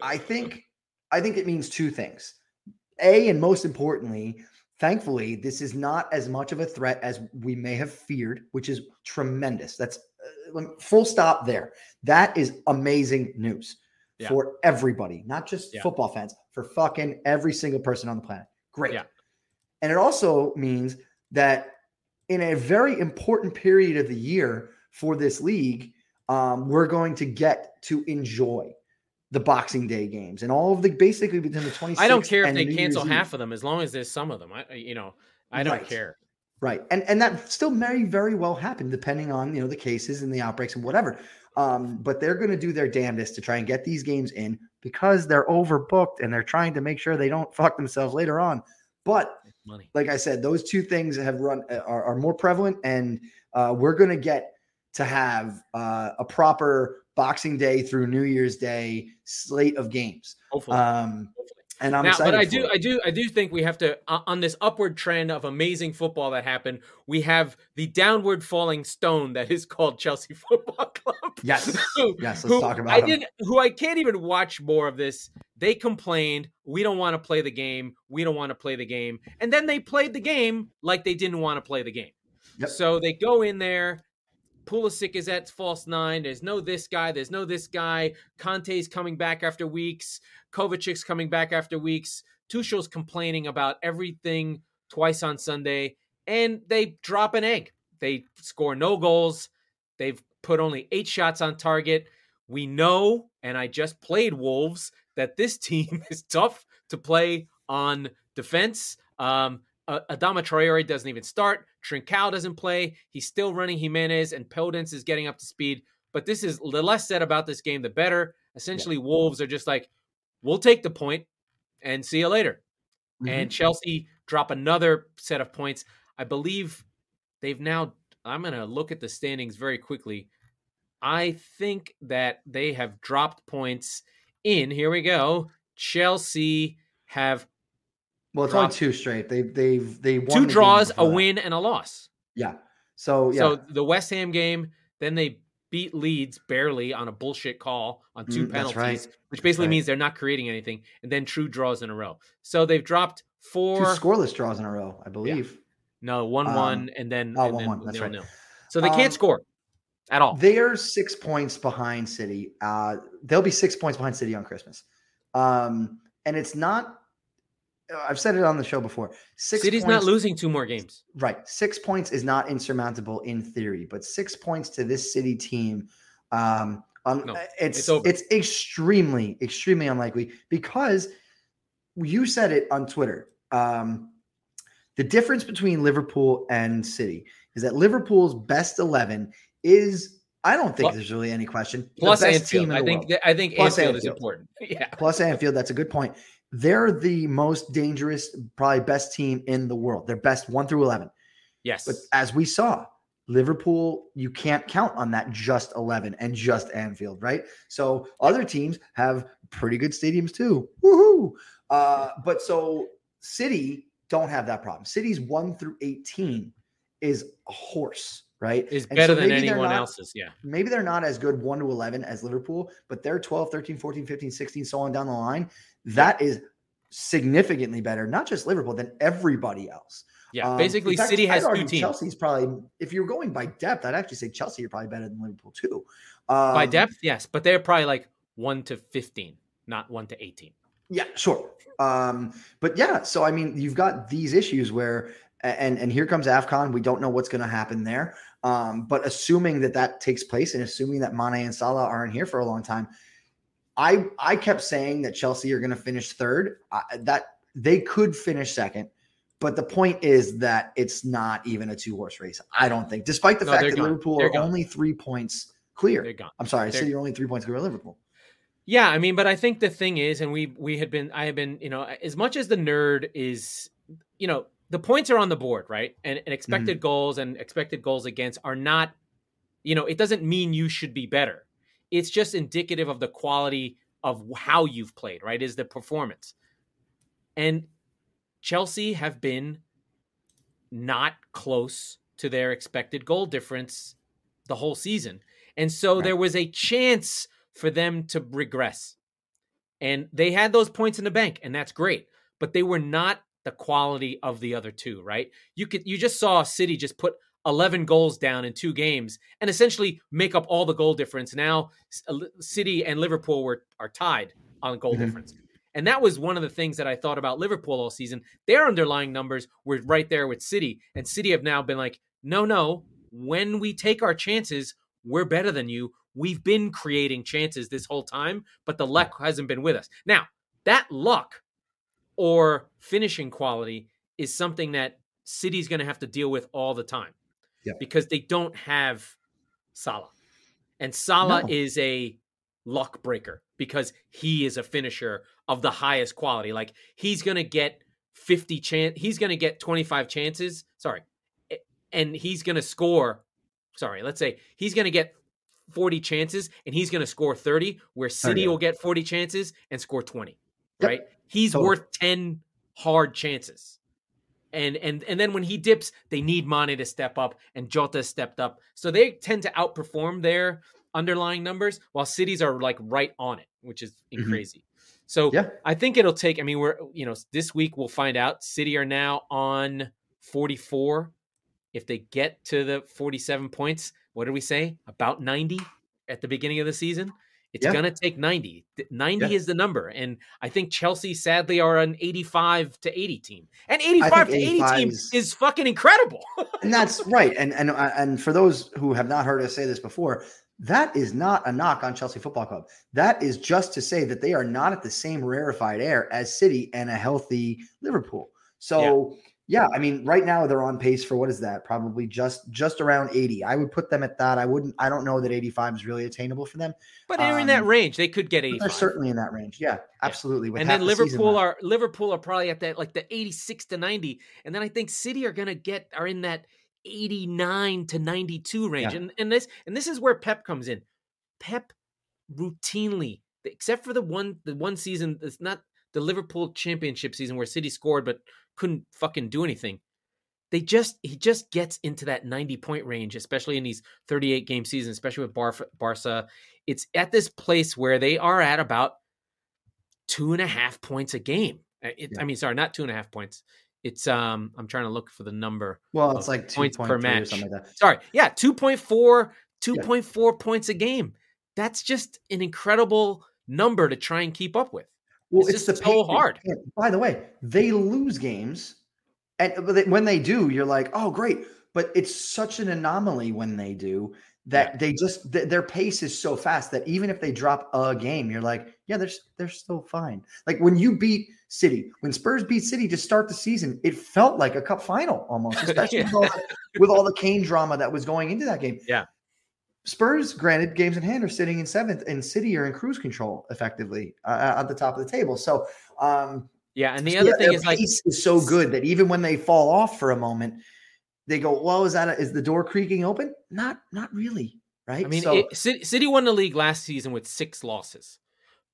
I think I think it means two things. A and most importantly, thankfully, this is not as much of a threat as we may have feared, which is tremendous. That's uh, full stop there. That is amazing news yeah. for everybody, not just yeah. football fans, for fucking every single person on the planet. Great. Yeah. And it also means that in a very important period of the year for this league, um, we're going to get to enjoy the Boxing Day games and all of the basically between the 26th. I don't care if they New cancel Year's half Eve. of them as long as there's some of them. I you know, I don't right. care. Right. And and that still may very well happen depending on, you know, the cases and the outbreaks and whatever. Um, but they're going to do their damnedest to try and get these games in because they're overbooked and they're trying to make sure they don't fuck themselves later on. But Money. like I said, those two things have run uh, are, are more prevalent, and uh, we're going to get to have uh, a proper Boxing Day through New Year's Day slate of games. Hopefully. Um. And I'm now, excited. But I do, it. I do, I do think we have to uh, on this upward trend of amazing football that happened. We have the downward falling stone that is called Chelsea Football Club. Yes, who, yes. Let's who, talk about. It. I didn't. Who I can't even watch more of this. They complained, we don't want to play the game. We don't want to play the game, and then they played the game like they didn't want to play the game. Yep. So they go in there. Pulisic is at false nine. There's no this guy. There's no this guy. Kante's coming back after weeks. Kovacic's coming back after weeks. Tuchel's complaining about everything twice on Sunday, and they drop an egg. They score no goals. They've put only eight shots on target. We know, and I just played Wolves, that this team is tough to play on defense. Um, uh, Adama Traore doesn't even start. Trincao doesn't play. He's still running Jimenez, and Podence is getting up to speed. But this is the less said about this game, the better. Essentially, yeah. Wolves are just like, we'll take the point and see you later. Mm-hmm. And Chelsea drop another set of points. I believe they've now, I'm going to look at the standings very quickly. I think that they have dropped points in, here we go. Chelsea have well, it's only two straight. They they've they won two draws, a win, and a loss. Yeah. So yeah. So the West Ham game, then they beat Leeds barely on a bullshit call on two mm, penalties, right. which basically right. means they're not creating anything, and then true draws in a row. So they've dropped four two scoreless draws in a row, I believe. Yeah. No, one um, one, and then oh, and one, then one. That's nil, right. Nil. So they can't um, score at all. They're six points behind City. Uh, they'll be six points behind City on Christmas, um, and it's not I've said it on the show before. Six City's points, not losing two more games. Right. Six points is not insurmountable in theory, but six points to this City team, um, um no, it's it's, it's extremely extremely unlikely because you said it on Twitter. Um, the difference between Liverpool and City is that Liverpool's best eleven is I don't think plus, there's really any question. Plus Anfield. I think. I think plus Anfield, Anfield is important. Yeah. Plus Anfield, that's a good point they're the most dangerous, probably best team in the world. They're best one through 11. Yes. But as we saw, Liverpool, you can't count on that just 11 and just Anfield, right? So other teams have pretty good stadiums too. Woohoo. Uh, but so City don't have that problem. City's 1 through 18 is a horse, right? Is better so than anyone not, else's, yeah. Maybe they're not as good 1 to 11 as Liverpool, but they're 12, 13, 14, 15, 16 so on down the line that is significantly better, not just Liverpool, than everybody else. Yeah, um, basically, fact, City has two teams. Chelsea's probably, if you're going by depth, I'd actually say Chelsea are probably better than Liverpool too. Um, by depth, yes, but they're probably like one to fifteen, not one to eighteen. Yeah, sure. Um, but yeah, so I mean, you've got these issues where, and and here comes Afcon. We don't know what's going to happen there. Um, but assuming that that takes place, and assuming that Mane and Salah aren't here for a long time, I I kept saying that Chelsea are going to finish third. Uh, that they could finish second, but the point is that it's not even a two horse race. I don't think, despite the no, fact that gone. Liverpool they're are gone. only three points clear. I'm sorry, they're, you're only three points clear of Liverpool. Yeah, I mean, but I think the thing is, and we we had been, I have been, you know, as much as the nerd is, you know, the points are on the board, right? And, and expected mm-hmm. goals and expected goals against are not, you know, it doesn't mean you should be better. It's just indicative of the quality of how you've played, right? Is the performance. And Chelsea have been not close to their expected goal difference the whole season. And so right. there was a chance for them to regress. And they had those points in the bank, and that's great. But they were not the quality of the other two, right? You could you just saw City just put 11 goals down in two games and essentially make up all the goal difference. Now City and Liverpool were are tied on goal mm-hmm. difference. And that was one of the things that I thought about Liverpool all season. Their underlying numbers were right there with City, and City have now been like, no, no, when we take our chances, we're better than you. We've been creating chances this whole time, but the luck hasn't been with us. Now, that luck or finishing quality is something that City's going to have to deal with all the time yeah. because they don't have Salah. And Salah no. is a luck breaker because he is a finisher of the highest quality. Like he's going to get 50 chance he's going to get 25 chances, sorry. And he's going to score sorry, let's say he's going to get 40 chances and he's going to score 30, where oh, City oh, yeah. will get 40 chances and score 20. Yep. Right? He's totally. worth 10 hard chances. And and and then when he dips, they need Mane to step up, and Jota stepped up, so they tend to outperform their underlying numbers, while cities are like right on it, which is mm-hmm. crazy. So yeah. I think it'll take. I mean, we're you know this week we'll find out. City are now on 44. If they get to the 47 points, what did we say? About 90 at the beginning of the season. It's yeah. going to take 90. 90 yeah. is the number. And I think Chelsea sadly are an 85 to 80 team. And 85 to 80 team is, is fucking incredible. and that's right. And and uh, and for those who have not heard us say this before, that is not a knock on Chelsea Football Club. That is just to say that they are not at the same rarefied air as City and a healthy Liverpool. So yeah. Yeah, I mean, right now they're on pace for what is that? Probably just just around 80. I would put them at that. I wouldn't. I don't know that 85 is really attainable for them. But they're um, in that um, range. They could get 85. They're certainly in that range. Yeah, absolutely. And then Liverpool are Liverpool are probably at that like the 86 to 90. And then I think City are going to get are in that 89 to 92 range. Yeah. And and this and this is where Pep comes in. Pep routinely, except for the one the one season, it's not the Liverpool championship season where City scored but couldn't fucking do anything. They just he just gets into that 90 point range, especially in these 38 game seasons, especially with Bar- Barca. It's at this place where they are at about two and a half points a game. Uh, it, yeah. I mean, sorry, not two and a half points. It's um, I'm trying to look for the number. Well, it's like points per match. Or something like that. Sorry, yeah, 2.4, 2.4 yeah. points a game. That's just an incredible number to try and keep up with. Well, it's, it's the so hard. By the way, they lose games, and when they do, you're like, oh, great. But it's such an anomaly when they do that yeah. they just th- their pace is so fast that even if they drop a game, you're like, yeah, they're they're still fine. Like when you beat City, when Spurs beat City to start the season, it felt like a cup final almost, especially yeah. with, all the, with all the Kane drama that was going into that game. Yeah. Spurs, granted, games in hand are sitting in seventh, and City are in cruise control effectively uh, at the top of the table. So, um, yeah, and the other yeah, thing is like is so good that even when they fall off for a moment, they go, "Well, is that a, is the door creaking open?" Not, not really, right? I mean, so, it, City won the league last season with six losses,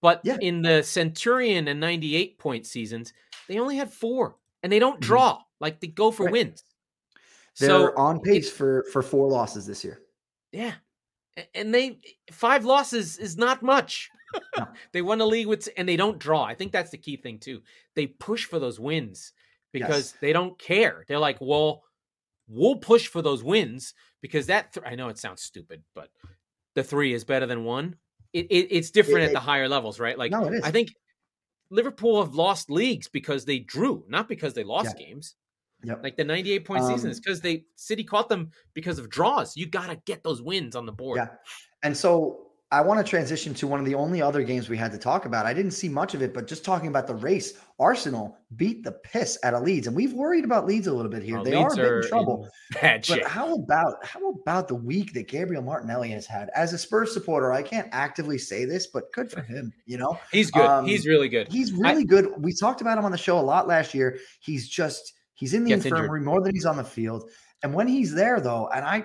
but yeah. in the Centurion and ninety-eight point seasons, they only had four, and they don't mm-hmm. draw. Mm-hmm. Like they go for right. wins. They're so on pace for for four losses this year. Yeah, and they five losses is not much. No. they won the league with and they don't draw. I think that's the key thing too. They push for those wins because yes. they don't care. They're like, well, we'll push for those wins because that. Th- I know it sounds stupid, but the three is better than one. It, it it's different it, at the higher levels, right? Like, no, I think Liverpool have lost leagues because they drew, not because they lost yeah. games. Yep. Like the 98 point um, season is because they City caught them because of draws. You got to get those wins on the board. Yeah. And so I want to transition to one of the only other games we had to talk about. I didn't see much of it, but just talking about the race, Arsenal beat the piss out of Leeds, and we've worried about Leeds a little bit here. they Leeds are in trouble. In but how about how about the week that Gabriel Martinelli has had? As a Spurs supporter, I can't actively say this, but good for him. You know, he's good. Um, he's really good. He's really I, good. We talked about him on the show a lot last year. He's just he's in the infirmary injured. more than he's on the field. And when he's there, though, and I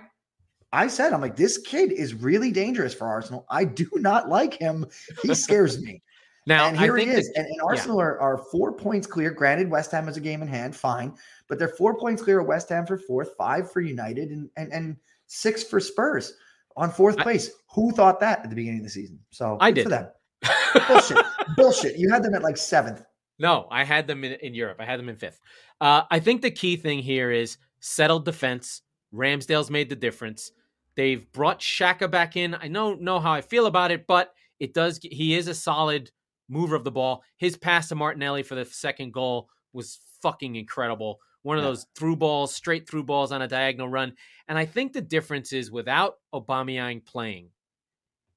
I said, I'm like, this kid is really dangerous for Arsenal. I do not like him. He scares me. now, and here he is. and, and, Arsenal yeah. are, are four points clear. Granted, West Ham has a game in hand, fine. But they're four points clear of West Ham for fourth, five for United, and, and, and six for Spurs on fourth place. I, Who thought that at the beginning of the season? So I did. For them. Bullshit. Bullshit. You had them at like seventh. No, I had them in, in Europe. I had them in fifth. Uh, I think the key thing here is settled defense. Ramsdale's made the difference. They've brought Xhaka back in. I don't know how I feel about it, but it does. He is a solid mover of the ball. His pass to Martinelli for the second goal was fucking incredible. One of yeah. those through balls, straight through balls on a diagonal run. And I think the difference is without Aubameyang playing,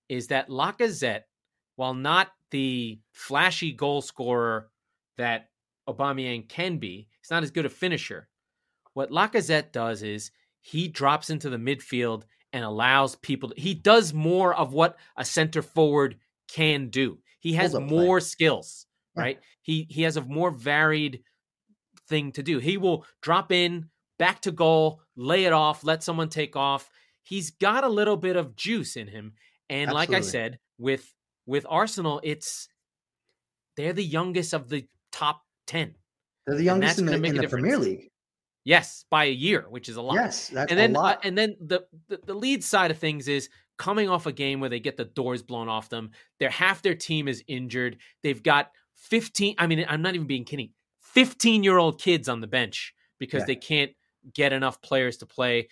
is that Lacazette, while not the flashy goal scorer that Aubameyang can be, he's not as good a finisher. What Lacazette does is he drops into the midfield and allows people to, he does more of what a center forward can do. He has more skills, right? Yeah. He he has a more varied thing to do. He will drop in, back to goal, lay it off, let someone take off. He's got a little bit of juice in him. And Absolutely. like I said, with with Arsenal, it's they're the youngest of the top 10. They're the youngest in the, in the Premier League. Yes, by a year, which is a lot. Yes, that's and then, a lot. Uh, and then the, the the lead side of things is coming off a game where they get the doors blown off them. Their half their team is injured. They've got 15 I mean I'm not even being kidding. 15-year-old kids on the bench because yeah. they can't get enough players to play.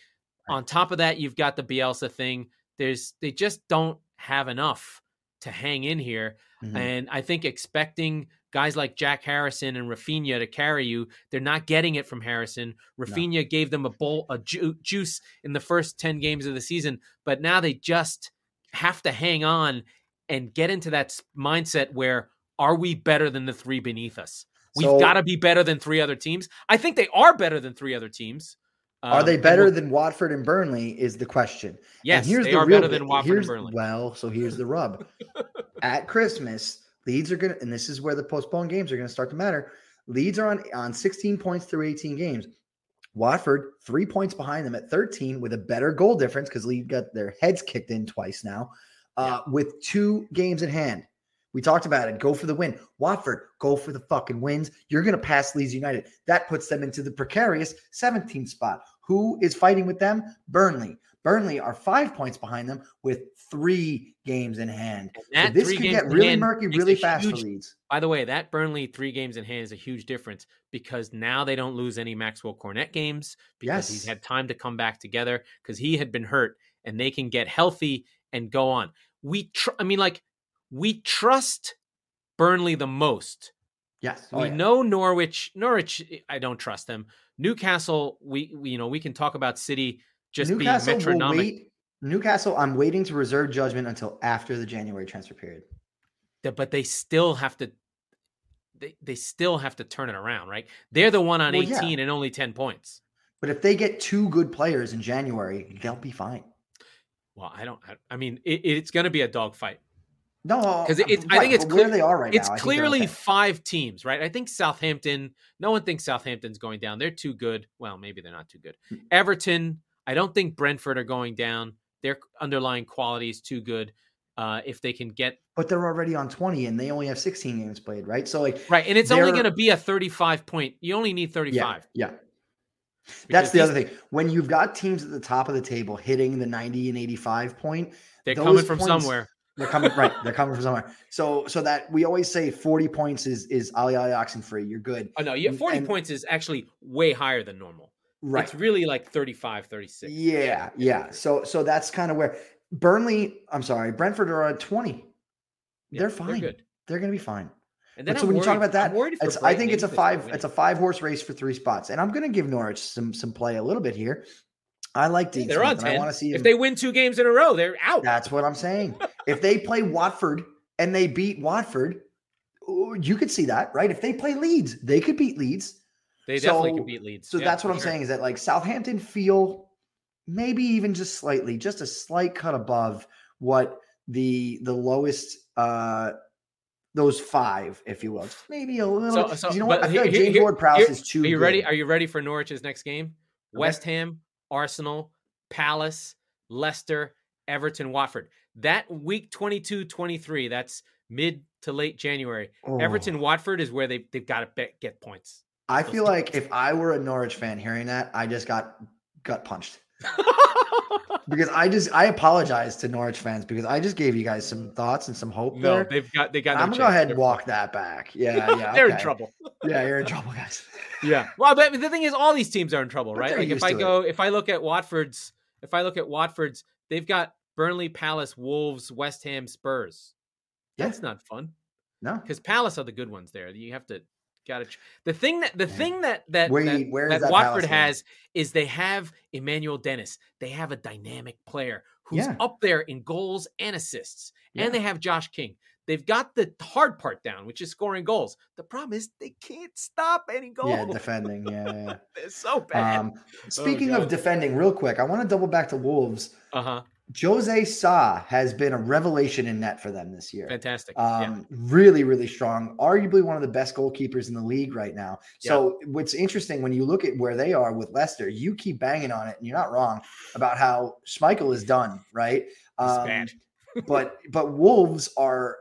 Right. On top of that, you've got the Bielsa thing. There's they just don't have enough to hang in here. Mm-hmm. And I think expecting guys like Jack Harrison and Raphinha to carry you. They're not getting it from Harrison. Raphinha no. gave them a bowl, a ju- juice in the first 10 games of the season, but now they just have to hang on and get into that mindset where are we better than the three beneath us? We've so, got to be better than three other teams. I think they are better than three other teams. Are they um, better than Watford and Burnley? Is the question. Yes, and here's they the are real, better than Watford and Burnley. Well, so here's the rub. At Christmas, Leeds are going to, and this is where the postponed games are going to start to matter. Leeds are on, on 16 points through 18 games. Watford, three points behind them at 13 with a better goal difference because Leeds got their heads kicked in twice now uh, yeah. with two games in hand. We talked about it. Go for the win. Watford, go for the fucking wins. You're going to pass Leeds United. That puts them into the precarious 17th spot. Who is fighting with them? Burnley. Burnley are five points behind them with three games in hand. So this could get really murky really fast huge, for Leeds. By the way, that Burnley three games in hand is a huge difference because now they don't lose any Maxwell Cornet games because yes. he's had time to come back together because he had been hurt and they can get healthy and go on. We, tr- I mean, like we trust Burnley the most. Yes, oh, we yeah. know Norwich. Norwich, I don't trust them. Newcastle, we, we you know we can talk about City just Newcastle being metronomic. Wait, Newcastle, I'm waiting to reserve judgment until after the January transfer period. But they still have to they, they still have to turn it around, right? They're the one on well, 18 yeah. and only 10 points. But if they get two good players in January, they'll be fine. Well, I don't. I, I mean, it, it's going to be a dogfight. No, because right, I think it's clear they are right It's now. clearly okay. five teams, right? I think Southampton. No one thinks Southampton's going down. They're too good. Well, maybe they're not too good. Hmm. Everton, I don't think Brentford are going down. Their underlying quality is too good. Uh, if they can get, but they're already on 20 and they only have 16 games played, right? So like, right, and it's only going to be a 35 point. You only need 35. Yeah, yeah. That's the other thing. When you've got teams at the top of the table hitting the 90 and 85 point, they're coming from points, somewhere. They're coming right. They're coming from somewhere. So so that we always say 40 points is is Ali Ali oxen free. You're good. Oh no, yeah, 40 and, points is actually way higher than normal. Right. It's really like 35, 36. Yeah, yeah. So so that's kind of where Burnley, I'm sorry, Brentford are at 20. Yeah, they're fine. They're. They're going to be fine. And then so when worried, you talk about that, I think it's a five. It's a five horse race for three spots, and I'm going to give Norwich some some play a little bit here. I like Dean. They're Smith, on ten. I want to see if they win two games in a row, they're out. That's what I'm saying. if they play Watford and they beat Watford, you could see that, right? If they play Leeds, they could beat Leeds. They definitely so, can beat Leeds. So yeah, that's what I'm sure. saying is that like Southampton feel maybe even just slightly, just a slight cut above what the the lowest uh those five, if you will. Just maybe a little. So, so, you know what? I feel like James Ward Prowse is too. Are you good. ready? Are you ready for Norwich's next game? Okay. West Ham, Arsenal, Palace, Leicester, Everton, Watford. That week 22 23, that's mid to late January. Oh. Everton, Watford is where they, they've got to get points. I feel like if I were a Norwich fan hearing that, I just got gut punched. because I just I apologize to Norwich fans because I just gave you guys some thoughts and some hope. No, there. they've got they got. I'm gonna go ahead and walk that back. Yeah, yeah. They're okay. in trouble. yeah, you're in trouble, guys. yeah. Well, but the thing is, all these teams are in trouble, right? Like if I go, it. if I look at Watford's, if I look at Watford's, they've got Burnley, Palace, Wolves, West Ham, Spurs. That's yeah. not fun. No, because Palace are the good ones there. You have to got to. The thing that the yeah. thing that that where, that, where that, that Watford has is they have Emmanuel Dennis. They have a dynamic player who's yeah. up there in goals and assists, yeah. and they have Josh King. They've got the hard part down, which is scoring goals. The problem is they can't stop any goals. Yeah, defending. Yeah, yeah. it's so bad. Um, oh, speaking oh, of defending, real quick, I want to double back to Wolves. Uh huh. Jose Sa has been a revelation in net for them this year. Fantastic. Um, yeah. Really, really strong. Arguably one of the best goalkeepers in the league right now. So, yeah. what's interesting when you look at where they are with Leicester, you keep banging on it, and you're not wrong about how Schmeichel is done, right? Um, but but Wolves are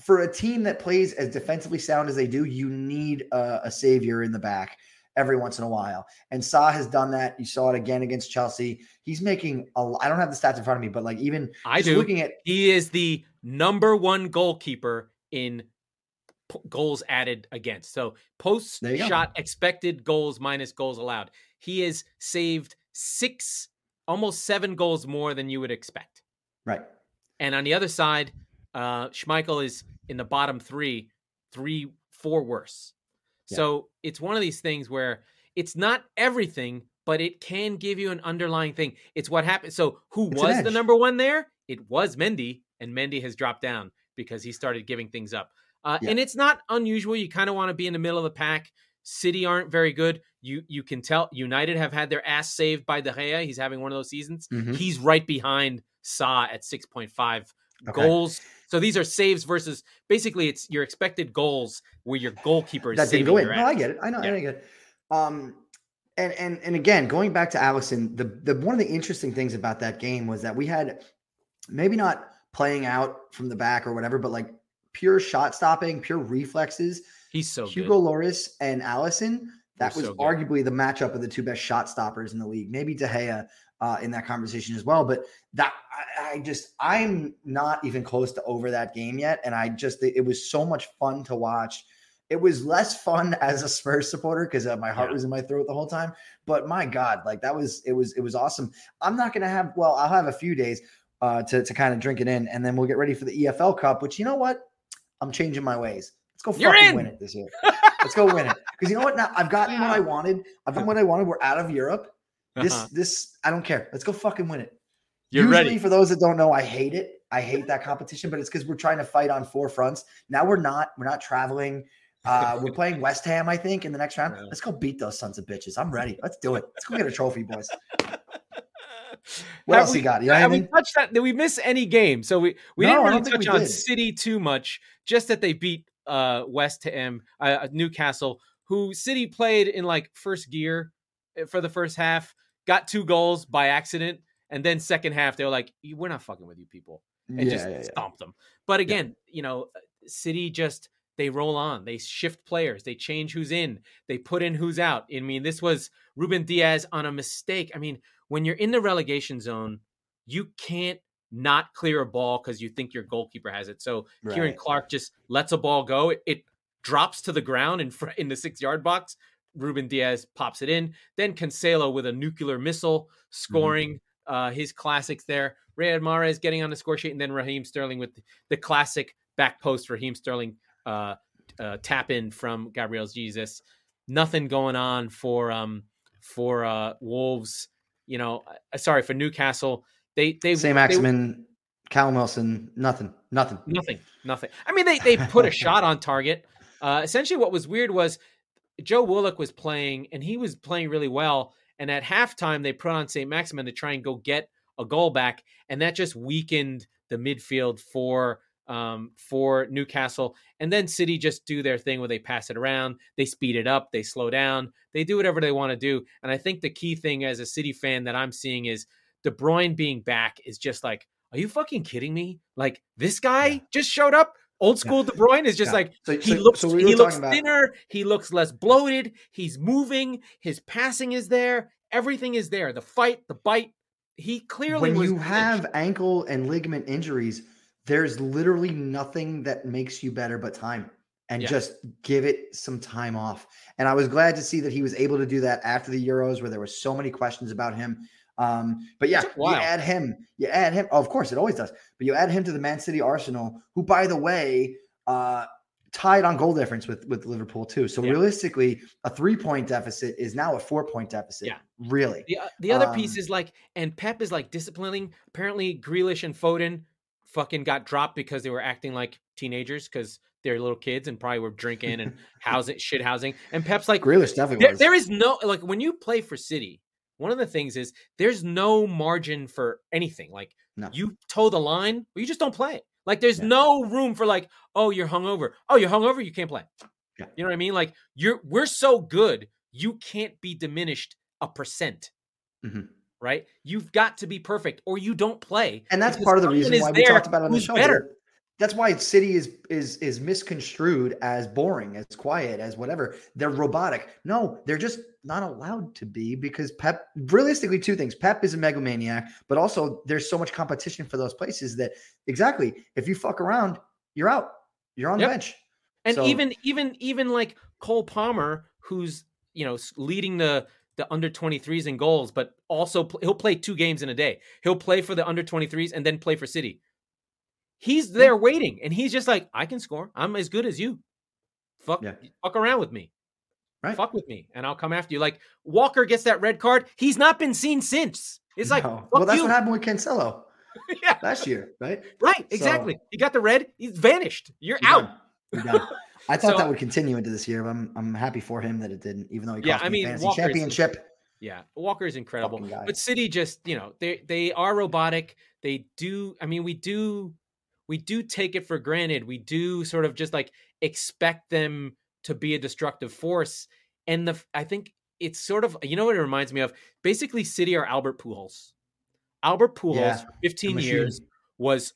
for a team that plays as defensively sound as they do, you need a, a savior in the back every once in a while. And Sa has done that. You saw it again against Chelsea. He's making a I don't have the stats in front of me, but like even I do looking at he is the number one goalkeeper in p- goals added against. So post shot expected goals minus goals allowed. He has saved six, almost seven goals more than you would expect. Right. And on the other side, uh, Schmeichel is in the bottom three, three, four worse. So it's one of these things where it's not everything, but it can give you an underlying thing. It's what happened. So who it's was the number one there? It was Mendy, and Mendy has dropped down because he started giving things up. Uh, yeah. And it's not unusual. You kind of want to be in the middle of the pack. City aren't very good. You you can tell United have had their ass saved by De Gea. He's having one of those seasons. Mm-hmm. He's right behind Sa at six point five okay. goals so these are saves versus basically it's your expected goals where your goalkeeper is that didn't go in. No, I get it. I know. Yeah. I get it. Um, and and and again, going back to Alisson, the the one of the interesting things about that game was that we had maybe not playing out from the back or whatever, but like pure shot stopping, pure reflexes. He's so Hugo good. Lloris and Alisson. That was so arguably the matchup of the two best shot stoppers in the league. Maybe De Gea uh, in that conversation as well. But that I, I, just I'm not even close to over that game yet, and I just it was so much fun to watch. It was less fun as a Spurs supporter because uh, my heart yeah. was in my throat the whole time. But my God, like that was it was it was awesome. I'm not gonna have well, I'll have a few days uh, to to kind of drink it in, and then we'll get ready for the EFL Cup. Which you know what, I'm changing my ways. Let's go You're fucking in. win it this year. Let's go win it because you know what? Now I've gotten what I wanted. I've done what I wanted. We're out of Europe. This uh-huh. this I don't care. Let's go fucking win it. You're Usually, ready. for those that don't know, I hate it. I hate that competition, but it's because we're trying to fight on four fronts. Now we're not. We're not traveling. Uh, we're playing West Ham, I think, in the next round. Yeah. Let's go beat those sons of bitches. I'm ready. Let's do it. Let's go get a trophy, boys. What have else we, you got? You have we touched that? Did we miss any game? So we we no, didn't really touch on did. City too much. Just that they beat uh, West Ham, uh, Newcastle, who City played in like first gear eh, for the first half got two goals by accident, and then second half they were like, "We're not fucking with you people," and yeah, just yeah, stomped yeah. them. But again, you know, City just they roll on, they shift players, they change who's in, they put in who's out. I mean, this was Ruben Dias on a mistake. I mean, when you're in the relegation zone, you can't not clear a ball because you think your goalkeeper has it. So right. Ciaran Clark just lets a ball go. It, it drops to the ground in front in the six yard box. Ruben Dias pops it in. Then Cancelo with a nuclear missile scoring mm-hmm. uh, his classics there. Riyad Mahrez getting on the score sheet, and then Raheem Sterling with the classic back post Raheem Sterling uh, uh, tap in from Gabriel Jesus. Nothing going on for um, for uh, Wolves. you know, uh, sorry for Newcastle. They they St. Maximin, Callum Wilson, nothing, nothing, nothing, nothing. I mean, they they put a shot on target. Uh, essentially, what was weird was Joe Willock was playing, and he was playing really well. And at halftime, they put on St. Maximin to try and go get a goal back, and that just weakened the midfield for um, for Newcastle. And then City just do their thing where they pass it around, they speed it up, they slow down, they do whatever they want to do. And I think the key thing as a City fan that I'm seeing is De Bruyne being back is just like, are you fucking kidding me? Like this guy yeah. just showed up. Old school. De Bruyne is just yeah. like so, he so, looks so we he looks about... thinner, he looks less bloated, he's moving, his passing is there, everything is there. The fight, the bite. He clearly when you have ankle and ligament injuries, there's literally nothing that makes you better but time and yeah. just give it some time off. And I was glad to see that he was able to do that after the Euros, where there were so many questions about him. Um, but yeah, you add him, you add him. Oh, of course, it always does. But you add him to the Man City Arsenal, who, by the way, uh, tied on goal difference with with Liverpool too. So yeah. realistically, a three point deficit is now a four point deficit. Yeah, really. The, uh, the other um, piece is like, and Pep is like disciplining. Apparently, Grealish and Foden fucking got dropped because they were acting like teenagers because they're little kids and probably were drinking and housing shit housing. And Pep's like, Grealish definitely there, there is no like when you play for City. One of the things is there's no margin for anything. Like no. you toe the line, you just don't play. Like there's yeah. no room for like, oh, you're hungover. Oh, you're hungover, you can't play. Yeah. You know what I mean? Like you're we're so good, you can't be diminished a percent. Mm-hmm right? You've got to be perfect or you don't play. And that's part of the reason why we talked about it on the show. Better. That's why City is is is misconstrued as boring, as quiet, as whatever. They're robotic. No, they're just not allowed to be because Pep realistically two things. Pep is a megalomaniac, but also there's so much competition for those places that exactly if you fuck around, you're out. You're on yep. the bench. And so, even even even like Cole Palmer, who's you know leading the the under 23s in goals, but also he'll play two games in a day. He'll play for the under 23s and then play for City. He's there waiting, and he's just like, I can score. I'm as good as you. Fuck, yeah. fuck around with me. Right. Fuck with me, and I'll come after you. Like Walker gets that red card. He's not been seen since. It's no. like, well, that's you. what happened with Cancelo. yeah. last year, right? Right, exactly. So, he got the red. He's vanished. You're, You're out. You're I thought so, that would continue into this year, but I'm I'm happy for him that it didn't, even though he yeah, I mean, fantasy Walker's, championship. Yeah, Walker is incredible. But City just, you know, they they are robotic. They do. I mean, we do we do take it for granted. We do sort of just like expect them to be a destructive force. And the I think it's sort of you know what it reminds me of. Basically, City are Albert Pujols. Albert Pujols, yeah, 15 years, was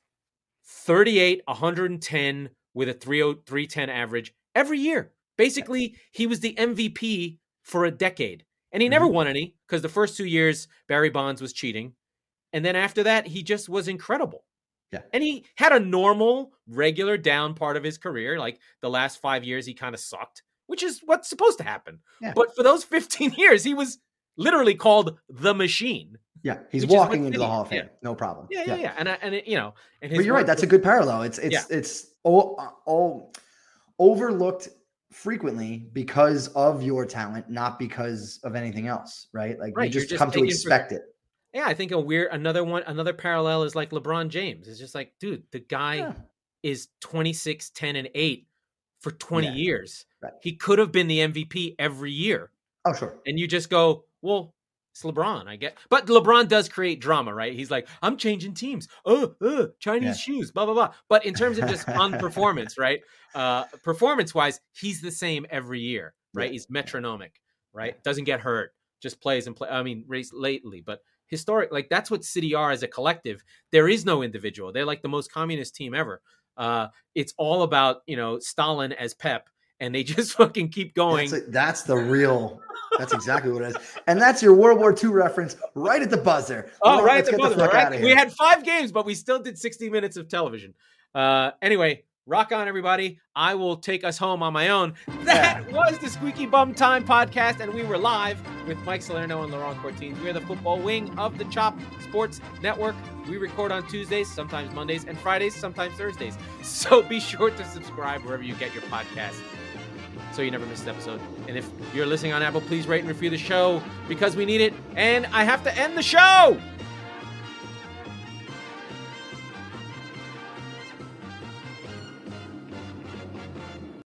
38, 110, with a 30310 average every year. Basically, he was the MVP for a decade. And he never mm-hmm. won any because the first two years Barry Bonds was cheating. And then after that, he just was incredible. Yeah. And he had a normal, regular down part of his career. Like the last five years, he kind of sucked, which is what's supposed to happen. Yeah. But for those 15 years, he was literally called the machine. Yeah, he's walking into the Hall of Fame, yeah. no problem. Yeah, yeah, yeah, yeah. and and it, you know, and but you're right. That's a good parallel. It's it's yeah. it's all, uh, all overlooked frequently because of your talent, not because of anything else. Right? Like right. you just, just come to expect for, it. Yeah, I think a weird another one another parallel is like LeBron James. It's just like, dude, the guy yeah. is 26, 10, and 8 for 20 years. Right. He could have been the MVP every year. Oh, sure. And you just go, well, it's LeBron, I get. But LeBron does create drama, right? He's like, I'm changing teams. Oh, uh, Chinese yeah. shoes, blah, blah, blah. But in terms of just on performance, right? Uh, performance wise, he's the same every year, right? Yeah. He's metronomic, right? Yeah. Doesn't get hurt, just plays and play. I mean, race lately, but historic, like that's what City are as a collective. There is no individual. They're like the most communist team ever. Uh, it's all about, you know, Stalin as Pep and they just fucking keep going. That's, a, that's the real. That's exactly what it is, and that's your World War II reference right at the buzzer. Oh, right at the buzzer. The right? We had five games, but we still did 60 minutes of television. Uh, anyway, rock on, everybody. I will take us home on my own. That was the Squeaky Bum Time podcast, and we were live with Mike Salerno and Laurent Courtine. We're the football wing of the Chop Sports Network. We record on Tuesdays, sometimes Mondays, and Fridays, sometimes Thursdays. So be sure to subscribe wherever you get your podcast. so you never miss an episode. And if you're listening on Apple, please rate and review the show because we need it. And I have to end the show.